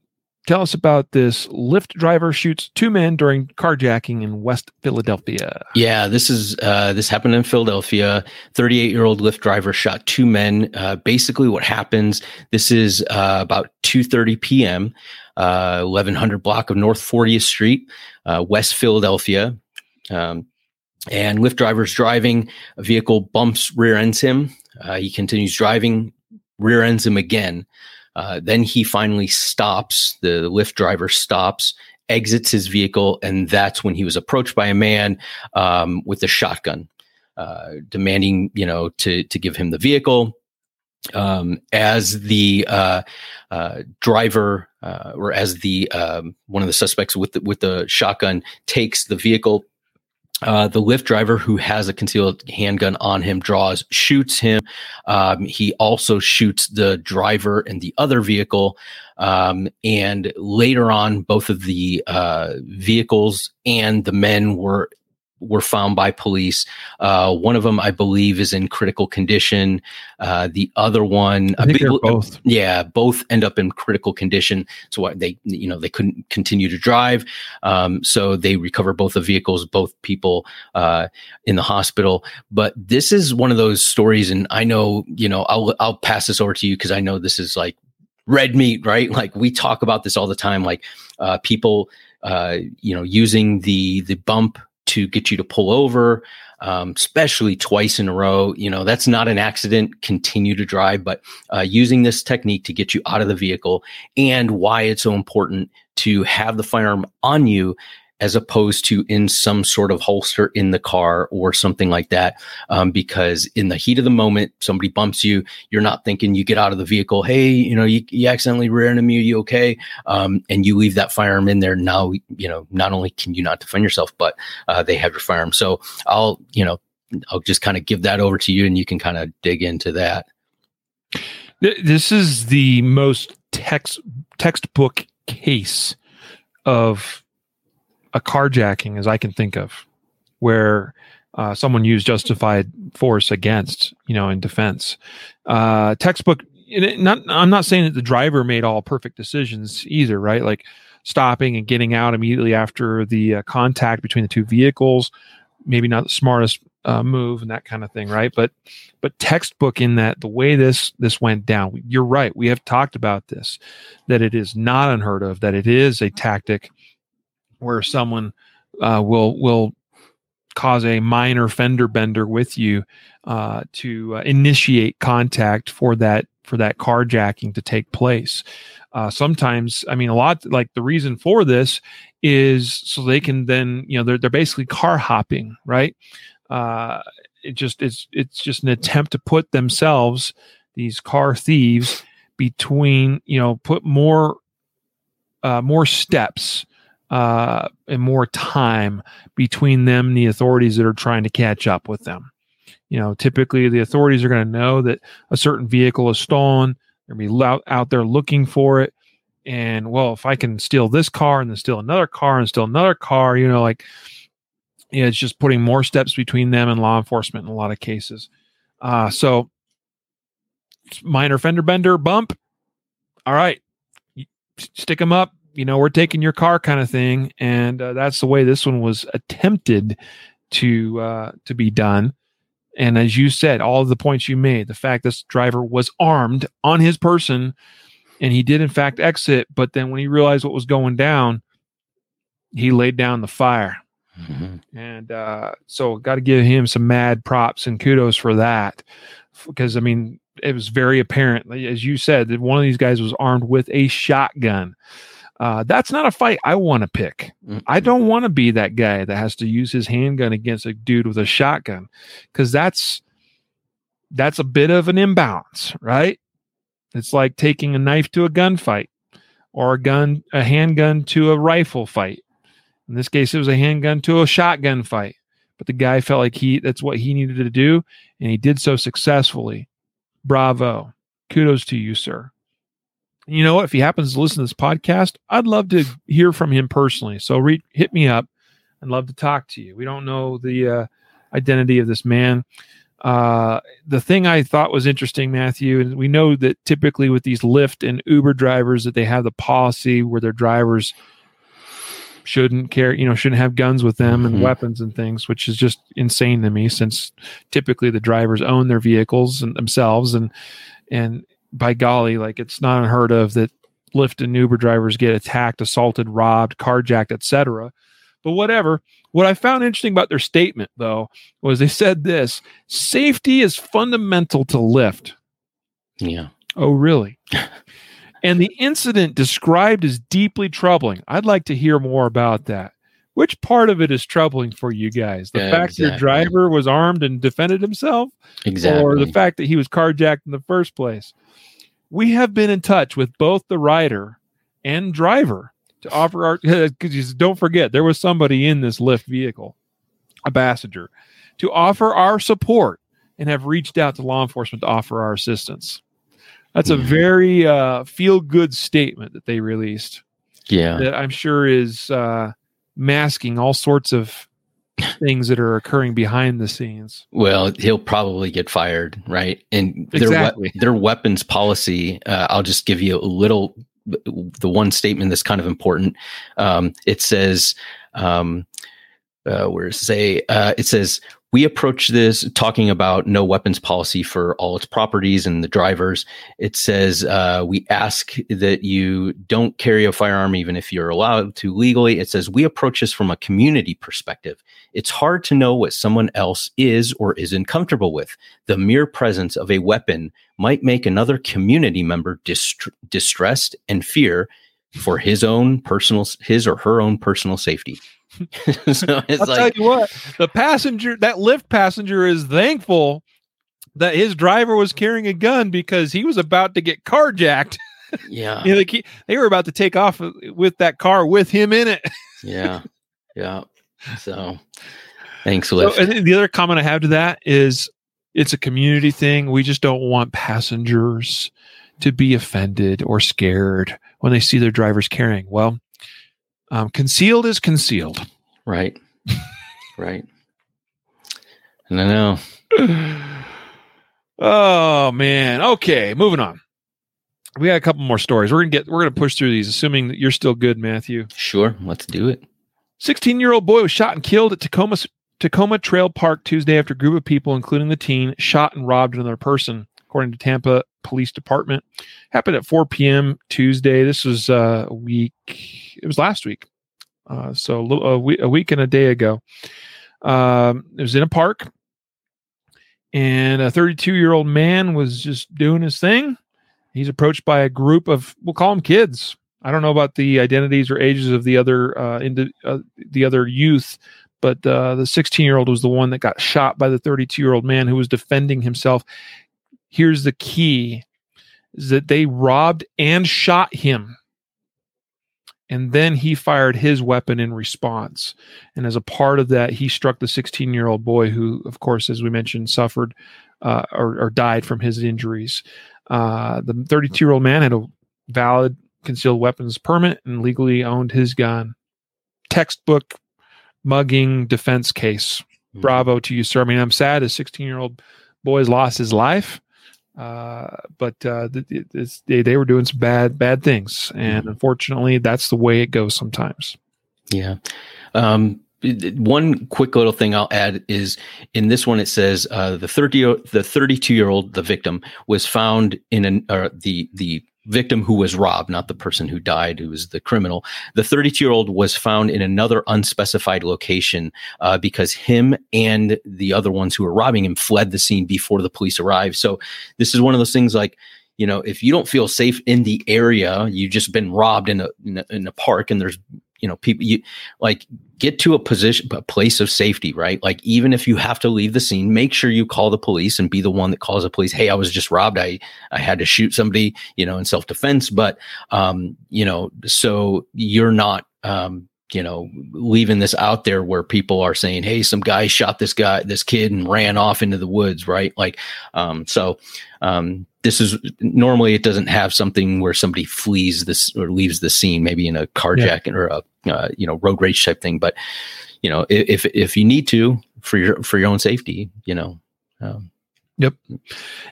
tell us about this Lyft driver shoots two men during carjacking in West Philadelphia. Yeah, this is uh, this happened in Philadelphia. Thirty-eight year old Lyft driver shot two men. Uh, basically, what happens? This is uh, about two thirty p.m. Uh, eleven hundred block of North Fortieth Street uh, West Philadelphia. Um, and Lyft driver's driving, a vehicle bumps, rear ends him. Uh, he continues driving, rear ends him again. Uh, then he finally stops. The, the Lyft driver stops, exits his vehicle, and that's when he was approached by a man um, with a shotgun, uh, demanding, you know, to to give him the vehicle. Um, as the uh, uh, driver uh, or as the um, one of the suspects with the, with the shotgun takes the vehicle. Uh, the Lyft driver, who has a concealed handgun on him, draws, shoots him. Um, he also shoots the driver and the other vehicle. Um, and later on, both of the uh, vehicles and the men were were found by police. Uh, one of them, I believe, is in critical condition. Uh, the other one, I think they're both. Yeah, both end up in critical condition. So they, you know, they couldn't continue to drive. Um, so they recover both the vehicles, both people uh, in the hospital. But this is one of those stories, and I know, you know, I'll I'll pass this over to you because I know this is like red meat, right? [LAUGHS] Like we talk about this all the time, like uh, people. Uh, you know, using the the bump to get you to pull over, um, especially twice in a row. You know, that's not an accident. Continue to drive, but uh, using this technique to get you out of the vehicle and why it's so important to have the firearm on you as opposed to in some sort of holster in the car or something like that. Um, because in the heat of the moment, somebody bumps you, you're not thinking you get out of the vehicle, hey, you know, you, you accidentally rear ended me, are you okay? Um, and you leave that firearm in there. Now, you know, not only can you not defend yourself, but uh, they have your firearm. So I'll, you know, I'll just kind of give that over to you and you can kind of dig into that. This is the most text textbook case of a carjacking as I can think of, where uh, someone used justified force against, you know, in defense. Uh, textbook. Not, I'm not saying that the driver made all perfect decisions either, right? Like stopping and getting out immediately after the uh, contact between the two vehicles, maybe not the smartest uh, move and that kind of thing, right? But but textbook in that the way this this went down. You're right. We have talked about this that it is not unheard of that it is a tactic where someone uh, will will cause a minor fender bender with you uh, to uh, initiate contact for that for that carjacking to take place. Uh, sometimes, I mean, a lot like the reason for this is so they can then you know they're they're basically car hopping, right? Uh, it just it's it's just an attempt to put themselves these car thieves between you know put more uh, more steps uh, and more time between them and the authorities that are trying to catch up with them. You know, typically the authorities are going to know that a certain vehicle is stolen. They're going to be out, out there looking for it. And well, if I can steal this car and then steal another car and steal another car, you know, like you know, it's just putting more steps between them and law enforcement in a lot of cases. Uh, so minor fender bender bump. All right, stick them up, you know, we're taking your car kind of thing. And uh, that's the way this one was attempted to uh, to be done. And as you said, all of the points you made, the fact this driver was armed on his person and he did in fact exit, but then when he realized what was going down, he laid down the fire. Mm-hmm. And uh, so got to give him some mad props and kudos for that. Because I mean, it was very apparent, as you said, that one of these guys was armed with a shotgun. Uh, that's not a fight I want to pick. Mm-hmm. I don't want to be that guy that has to use his handgun against a dude with a shotgun because that's that's a bit of an imbalance, right? It's like taking a knife to a gunfight or a gun, a handgun to a rifle fight. In this case, it was a handgun to a shotgun fight. But the guy felt like he that's what he needed to do, and he did so successfully. Bravo. Kudos to you, sir you know? If he happens to listen to this podcast, I'd love to hear from him personally. So re- hit me up. I'd love to talk to you. We don't know the uh, identity of this man. Uh, the thing I thought was interesting, Matthew, and we know that typically with these Lyft and Uber drivers that they have the policy where their drivers shouldn't carry, you know, shouldn't have guns with them and mm-hmm. weapons and things, which is just insane to me since typically the drivers own their vehicles and themselves and and by golly, like it's not unheard of that Lyft and Uber drivers get attacked, assaulted, robbed, carjacked, etc. But whatever. What I found interesting about their statement, though, was they said this safety is fundamental to Lyft. Yeah. Oh, really? [LAUGHS] and the incident described as deeply troubling. I'd like to hear more about that. Which part of it is troubling for you guys? The yeah, fact exactly. your driver was armed and defended himself? Exactly. Or the fact that he was carjacked in the first place? we have been in touch with both the rider and driver to offer our [LAUGHS] because don't forget there was somebody in this Lyft vehicle, a passenger, to offer our support and have reached out to law enforcement to offer our assistance. That's a very uh, feel good statement that they released. Yeah. That I'm sure is uh, masking all sorts of things that are occurring behind the scenes. Well, he'll probably get fired, right? And their exactly. we- their weapons policy. Uh, I'll just give you a little. The one statement that's kind of important. Um, it says, um, uh, where say uh, it says we approach this talking about no weapons policy for all its properties and the drivers. It says uh, we ask that you don't carry a firearm even if you're allowed to legally. It says we approach this from a community perspective. It's hard to know what someone else is or isn't comfortable with. The mere presence of a weapon might make another community member dist- distressed and fear for his own personal his or her own personal safety. [LAUGHS] so [LAUGHS] it's I'll like, tell you what, the passenger, that Lyft passenger, is thankful that his driver was carrying a gun because he was about to get carjacked. yeah, You [LAUGHS] know, like he- they were about to take off with that car with him in it. yeah, yeah. So, thanks, So, Lyft. and the other comment I have to that is it's a community thing. We just don't want passengers to be offended or scared when they see their drivers carrying. Well, um, concealed is concealed. right, [LAUGHS] right. And I know. [SIGHS] oh man. Okay, moving on. We got a couple more stories. We're gonna get we're gonna push through these, assuming that you're still good, Matthew. Sure, let's do it. 16 year old boy was shot and killed at Takomah Takomah Trail Park Tuesday after a group of people, including the teen, shot and robbed another person, according to Tampa Police Department. Happened at 4 p.m. Tuesday. This was uh, a week. It was last week, uh, so a, little, a, week, a week and a day ago. Um, it was in a park, and a 32 year old man was just doing his thing. He's approached by a group of we'll call them kids. I don't know about the identities or ages of the other uh, indi- uh, the other youth, but uh, the 16 year old was the one that got shot by the 32 year old man who was defending himself. Here's the key: is that they robbed and shot him, and then he fired his weapon in response. And as a part of that, he struck the 16 year old boy, who, of course, as we mentioned, suffered uh, or, or died from his injuries. Uh, the 32 year old man had a valid concealed weapons permit and legally owned his gun. Textbook mugging defense case. Bravo to you, sir. I mean, I'm sad a 16 year old boy's lost his life, uh, but uh, th- th- this, they, they were doing some bad bad things, and Mhm. unfortunately, that's the way it goes sometimes. Yeah. Um, one quick little thing I'll add is in this one it says uh, the thirty the thirty two year old the victim was found in an uh, the the victim who was robbed not the person who died who was the criminal. The 32 year old was found in another unspecified location uh, because him and the other ones who were robbing him fled the scene before the police arrived. So this is one of those things like you know if you don't feel safe in the area you've just been robbed in a in a, in a park and there's you know people you like get to a position a place of safety right? Like even if you have to leave the scene make sure you call the police and be the one that calls the police hey i was just robbed. I i had to shoot somebody you know in self-defense. But um you know so you're not um you know leaving this out there where people are saying hey some guy shot this guy this kid and ran off into the woods right? Like um so um this is normally it doesn't have something where somebody flees this or leaves the scene maybe in a carjacking or a uh, you know road rage type thing but you know if if you need to for your for your own safety you know um,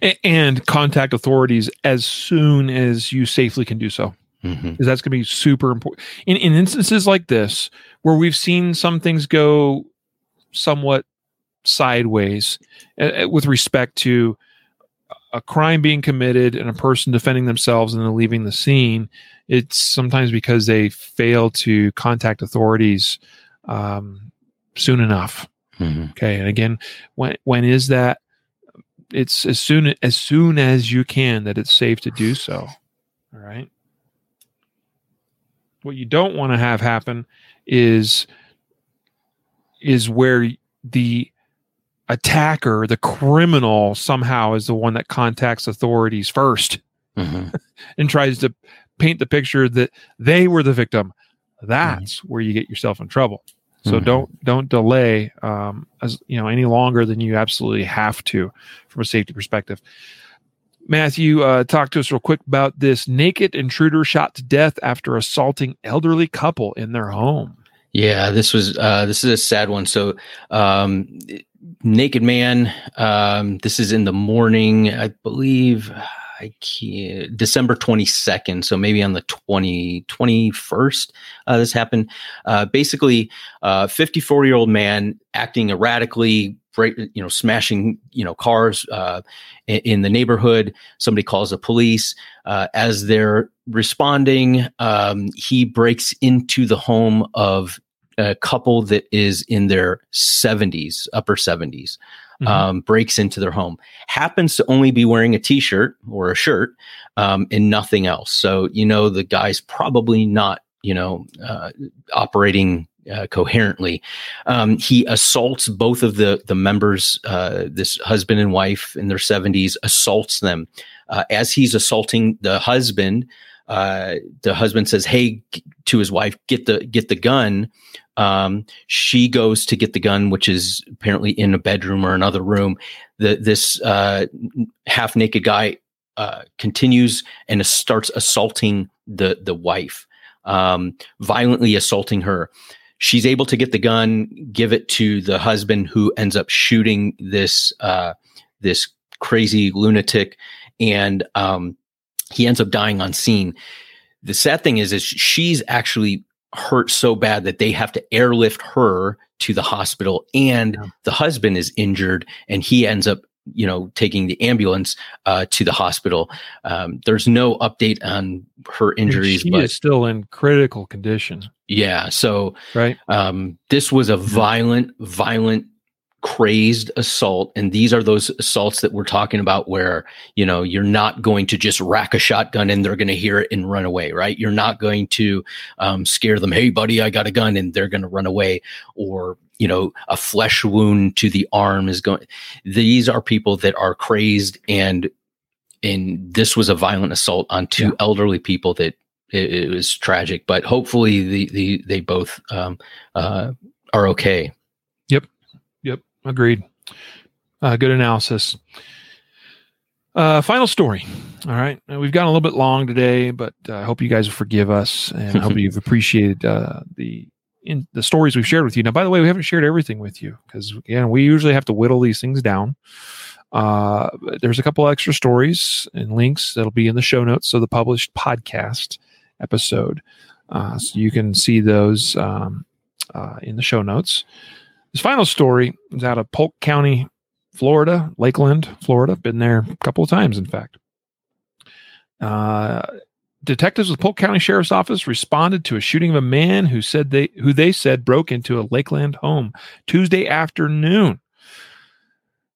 A- and contact authorities as soon as you safely can do so. Mhm. that's going to be super important in, in instances like this where we've seen some things go somewhat sideways uh, with respect to a crime being committed and a person defending themselves and then leaving the scene it's sometimes because they fail to contact authorities um, soon enough Mhm. okay and again when when is that it's as soon as soon as you can that it's safe to do so all right what you don't want to have happen is is where the attacker the criminal somehow is the one that contacts authorities first Mhm. [LAUGHS] and tries to paint the picture that they were the victim that's where you get yourself in trouble so Mhm. don't don't delay um, as you know any longer than you absolutely have to from a safety perspective matthew uh, talk to us real quick about this naked intruder shot to death after assaulting elderly couple in their home Yeah, this was uh this is a sad one. So um Naked Man, um this is in the morning, I believe I can't, December 22nd, so maybe on the 20 21st uh this happened. Uh basically uh 54-year-old man acting erratically you know, smashing, you know, cars uh, in, the neighborhood. Somebody calls the police. Uh, as they're responding, um, he breaks into the home of a couple that is in their 70s, upper 70s. Mhm. Um, breaks into their home, happens to only be wearing a t-shirt or a shirt um, and nothing else. So you know the guy's probably not, you know, uh, operating uh, coherently. Um, he assaults both of the the members, uh, this husband and wife in their seventies, assaults them uh, as he's assaulting the husband. Uh, the husband says, "Hey," to his wife, "Get the get the gun." Um, she goes to get the gun, which is apparently in a bedroom or another room. The, this uh, half naked guy continues and starts assaulting the the wife, um, violently assaulting her. She's able to get the gun, give it to the husband, who ends up shooting this uh, this crazy lunatic, and um, he ends up dying on scene. The sad thing is, is she's actually hurt so bad that they have to airlift her to the hospital and yeah. the husband is injured and he ends up you know taking the ambulance uh, to the hospital. Um, there's no update on her injuries she but is still in critical condition. Yeah so right. um, this was a violent violent crazed assault and these are those assaults that we're talking about where you know you're not going to just rack a shotgun and they're going to hear it and run away right? You're not going to um, scare them hey buddy i got a gun and they're going to run away or you know a flesh wound to the arm is going these are people that are crazed and and this was a violent assault on two yeah. elderly people that it, it, was tragic but hopefully the, the they both um, uh, are okay yep yep Agreed. Uh, good analysis. Uh, final story. All right. Uh, we've gone a little bit long today, but uh, I hope you guys will forgive us and I hope [LAUGHS] you've appreciated uh, the in the stories we've shared with you. Now, by the way, we haven't shared everything with you because again, we usually have to whittle these things down. Uh, there's a couple extra stories and links that'll be in the show notes of the published podcast episode. Uh, so you can see those um, uh, in the show notes. This final story is out of Polk County, Florida, Lakeland, Florida. Been there a couple of times, in fact. Detectives with Polk County Sheriff's Office responded to a shooting of a man who said they who they said broke into a Lakeland home Tuesday afternoon.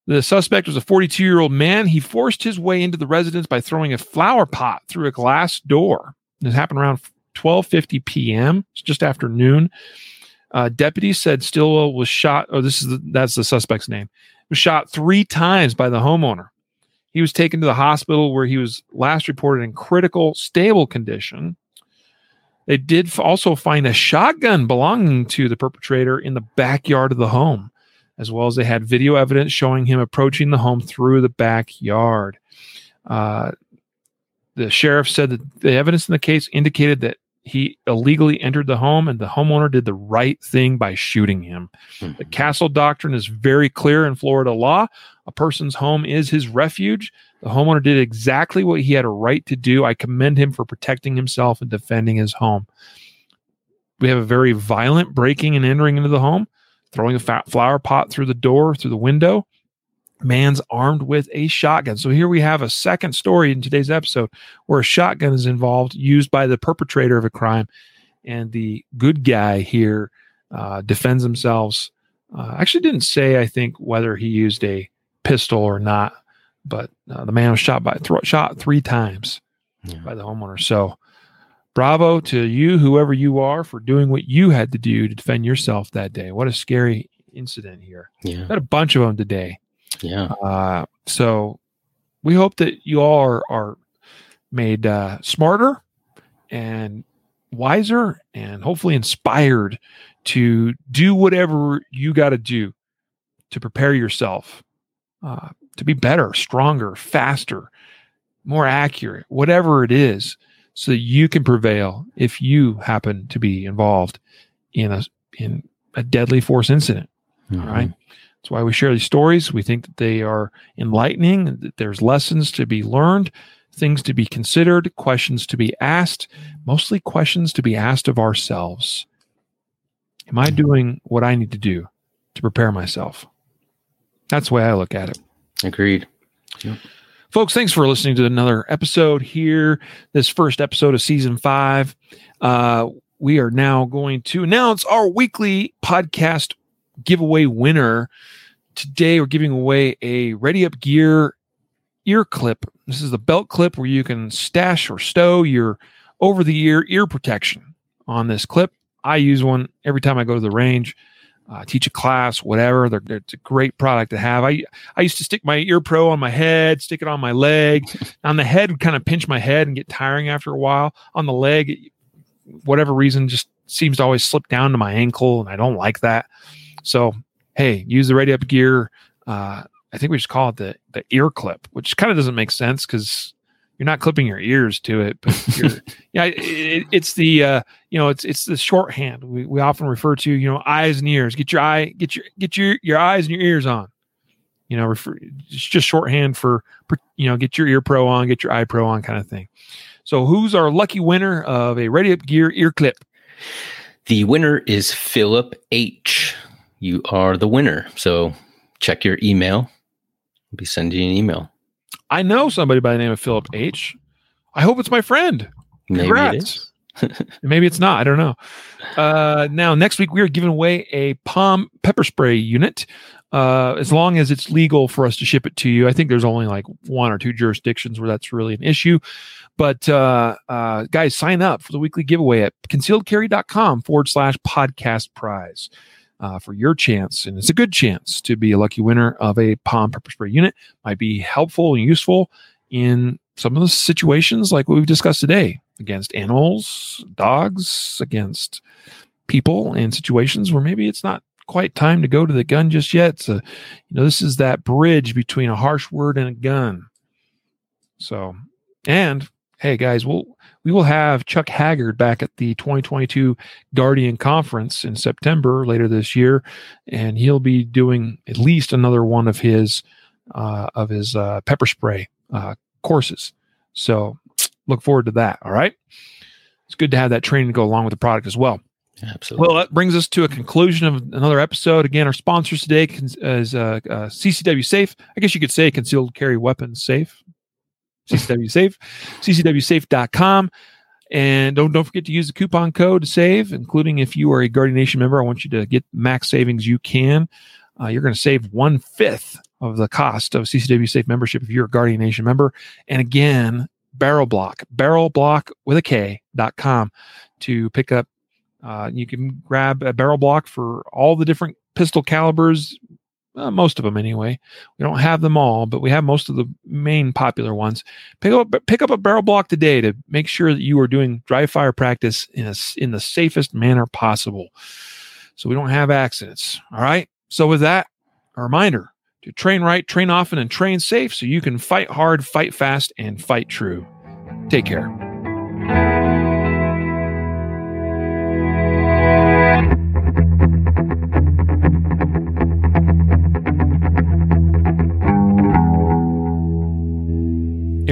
The suspect was a 42 year old man. He forced his way into the residence by throwing a flower pot through a glass door. This happened around 12:50 p.m. It's just after noon. Uh, deputies said Stillwell was shot. Oh, this is the, that's the suspect's name. Was shot three times by the homeowner. He was taken to the hospital where he was last reported in critical, stable condition. They did also find a shotgun belonging to the perpetrator in the backyard of the home, as well as they had video evidence showing him approaching the home through the backyard. Uh, the sheriff said that the evidence in the case indicated that he illegally entered the home and the homeowner did the right thing by shooting him. Mm-hmm. The castle doctrine is very clear in Florida law. A person's home is his refuge. The homeowner did exactly what he had a right to do. I commend him for protecting himself and defending his home. We have a very violent breaking and entering into the home, throwing a flower pot through the door, through the window man's armed with a shotgun. So here we have a second story in today's episode where a shotgun is involved, used by the perpetrator of a crime, and the good guy here uh, defends themselves. Uh, actually, didn't say I think whether he used a pistol or not, but uh, the man was shot by th- shot three times yeah. by the homeowner. So. Bravo to you, whoever you are, for doing what you had to do to defend yourself that day. What a scary incident here. Yeah. Got a bunch of them today. Yeah. Uh, so we hope that you all are, are made uh, smarter and wiser and hopefully inspired to do whatever you got to do to prepare yourself uh, to be better, stronger, faster, more accurate, whatever it is, so that you can prevail if you happen to be involved in a in a deadly force incident. Mm-hmm. All right. That's why we share these stories. We think that they are enlightening, that there's lessons to be learned, things to be considered, questions to be asked, mostly questions to be asked of ourselves. Am I doing what I need to do to prepare myself? That's the way I look at it. Agreed. Yep. Folks, thanks for listening to another episode here. This first episode of season five. Uh, we are now going to announce our weekly podcast giveaway winner. Today, we're giving away a Ready Up Gear ear clip. This is the belt clip where you can stash or stow your over the ear ear protection on this clip. I use one every time I go to the range, uh, teach a class, whatever. They're, they're, it's a great product to have. I I used to stick my ear pro on my head, stick it on my leg. [LAUGHS] on the head would kind of pinch my head and get tiring after a while. On the leg, whatever reason, just seems to always slip down to my ankle, and I don't like that. So hey, use the Ready Up Gear. Uh, I think we should call it the the ear clip, which kind of doesn't make sense because you're not clipping your ears to it, but [LAUGHS] yeah, it, it's the uh, you know it's it's the shorthand we, we often refer to you know eyes and ears. Get your eye, get your get your your eyes and your ears on. You know, refer, it's just shorthand for you know get your ear pro on, get your eye pro on, kind of thing. So, who's our lucky winner of a Ready Up Gear ear clip? The winner is Philip H. You are the winner. So check your email. I'll be sending you an email. I know somebody by the name of Philip H. I hope it's my friend. Congrats. Maybe, it [LAUGHS] Maybe it's not. I don't know. Uh, now, next week, we are giving away a POM pepper spray unit. Uh, as long as it's legal for us to ship it to you. I think there's only like one or two jurisdictions where that's really an issue. But uh, uh, guys, sign up for the weekly giveaway at concealedcarry.com forward slash podcast prize uh, for your chance. And it's a good chance to be a lucky winner of a POM pepper spray unit. Might be helpful and useful in some of the situations like what we've discussed today against animals, dogs, against people, and situations where maybe it's not quite time to go to the gun just yet. So, you know, this is that bridge between a harsh word and a gun. So, and hey, guys, we'll we will have Chuck Haggard back at the 2022 Guardian Conference in September later this year, and he'll be doing at least another one of his uh, of his uh, pepper spray uh, courses. So look forward to that. All right, it's good to have that training to go along with the product as well. Absolutely. Well, that brings us to a conclusion of another episode. Again, our sponsors today is uh, uh, CCW Safe. I guess you could say concealed carry weapons safe. CCW Safe, ccwsafe.com. And don't don't forget to use the coupon code to save, including if you are a Guardian Nation member. I want you to get max savings you can. Uh, you're going to save one fifth of the cost of CCW Safe membership if you're a Guardian Nation member. And again, Barrel Blok, Barrel Blok with a K dot com to pick up. Uh, you can grab a barrel blok for all the different pistol calibers, uh, most of them anyway. We don't have them all, but we have most of the main popular ones. Pick up pick up a barrel blok today to make sure that you are doing dry fire practice in a, in the safest manner possible, so we don't have accidents. All right. So with that, a reminder to train right, train often, and train safe, so you can fight hard, fight fast, and fight true. Take care.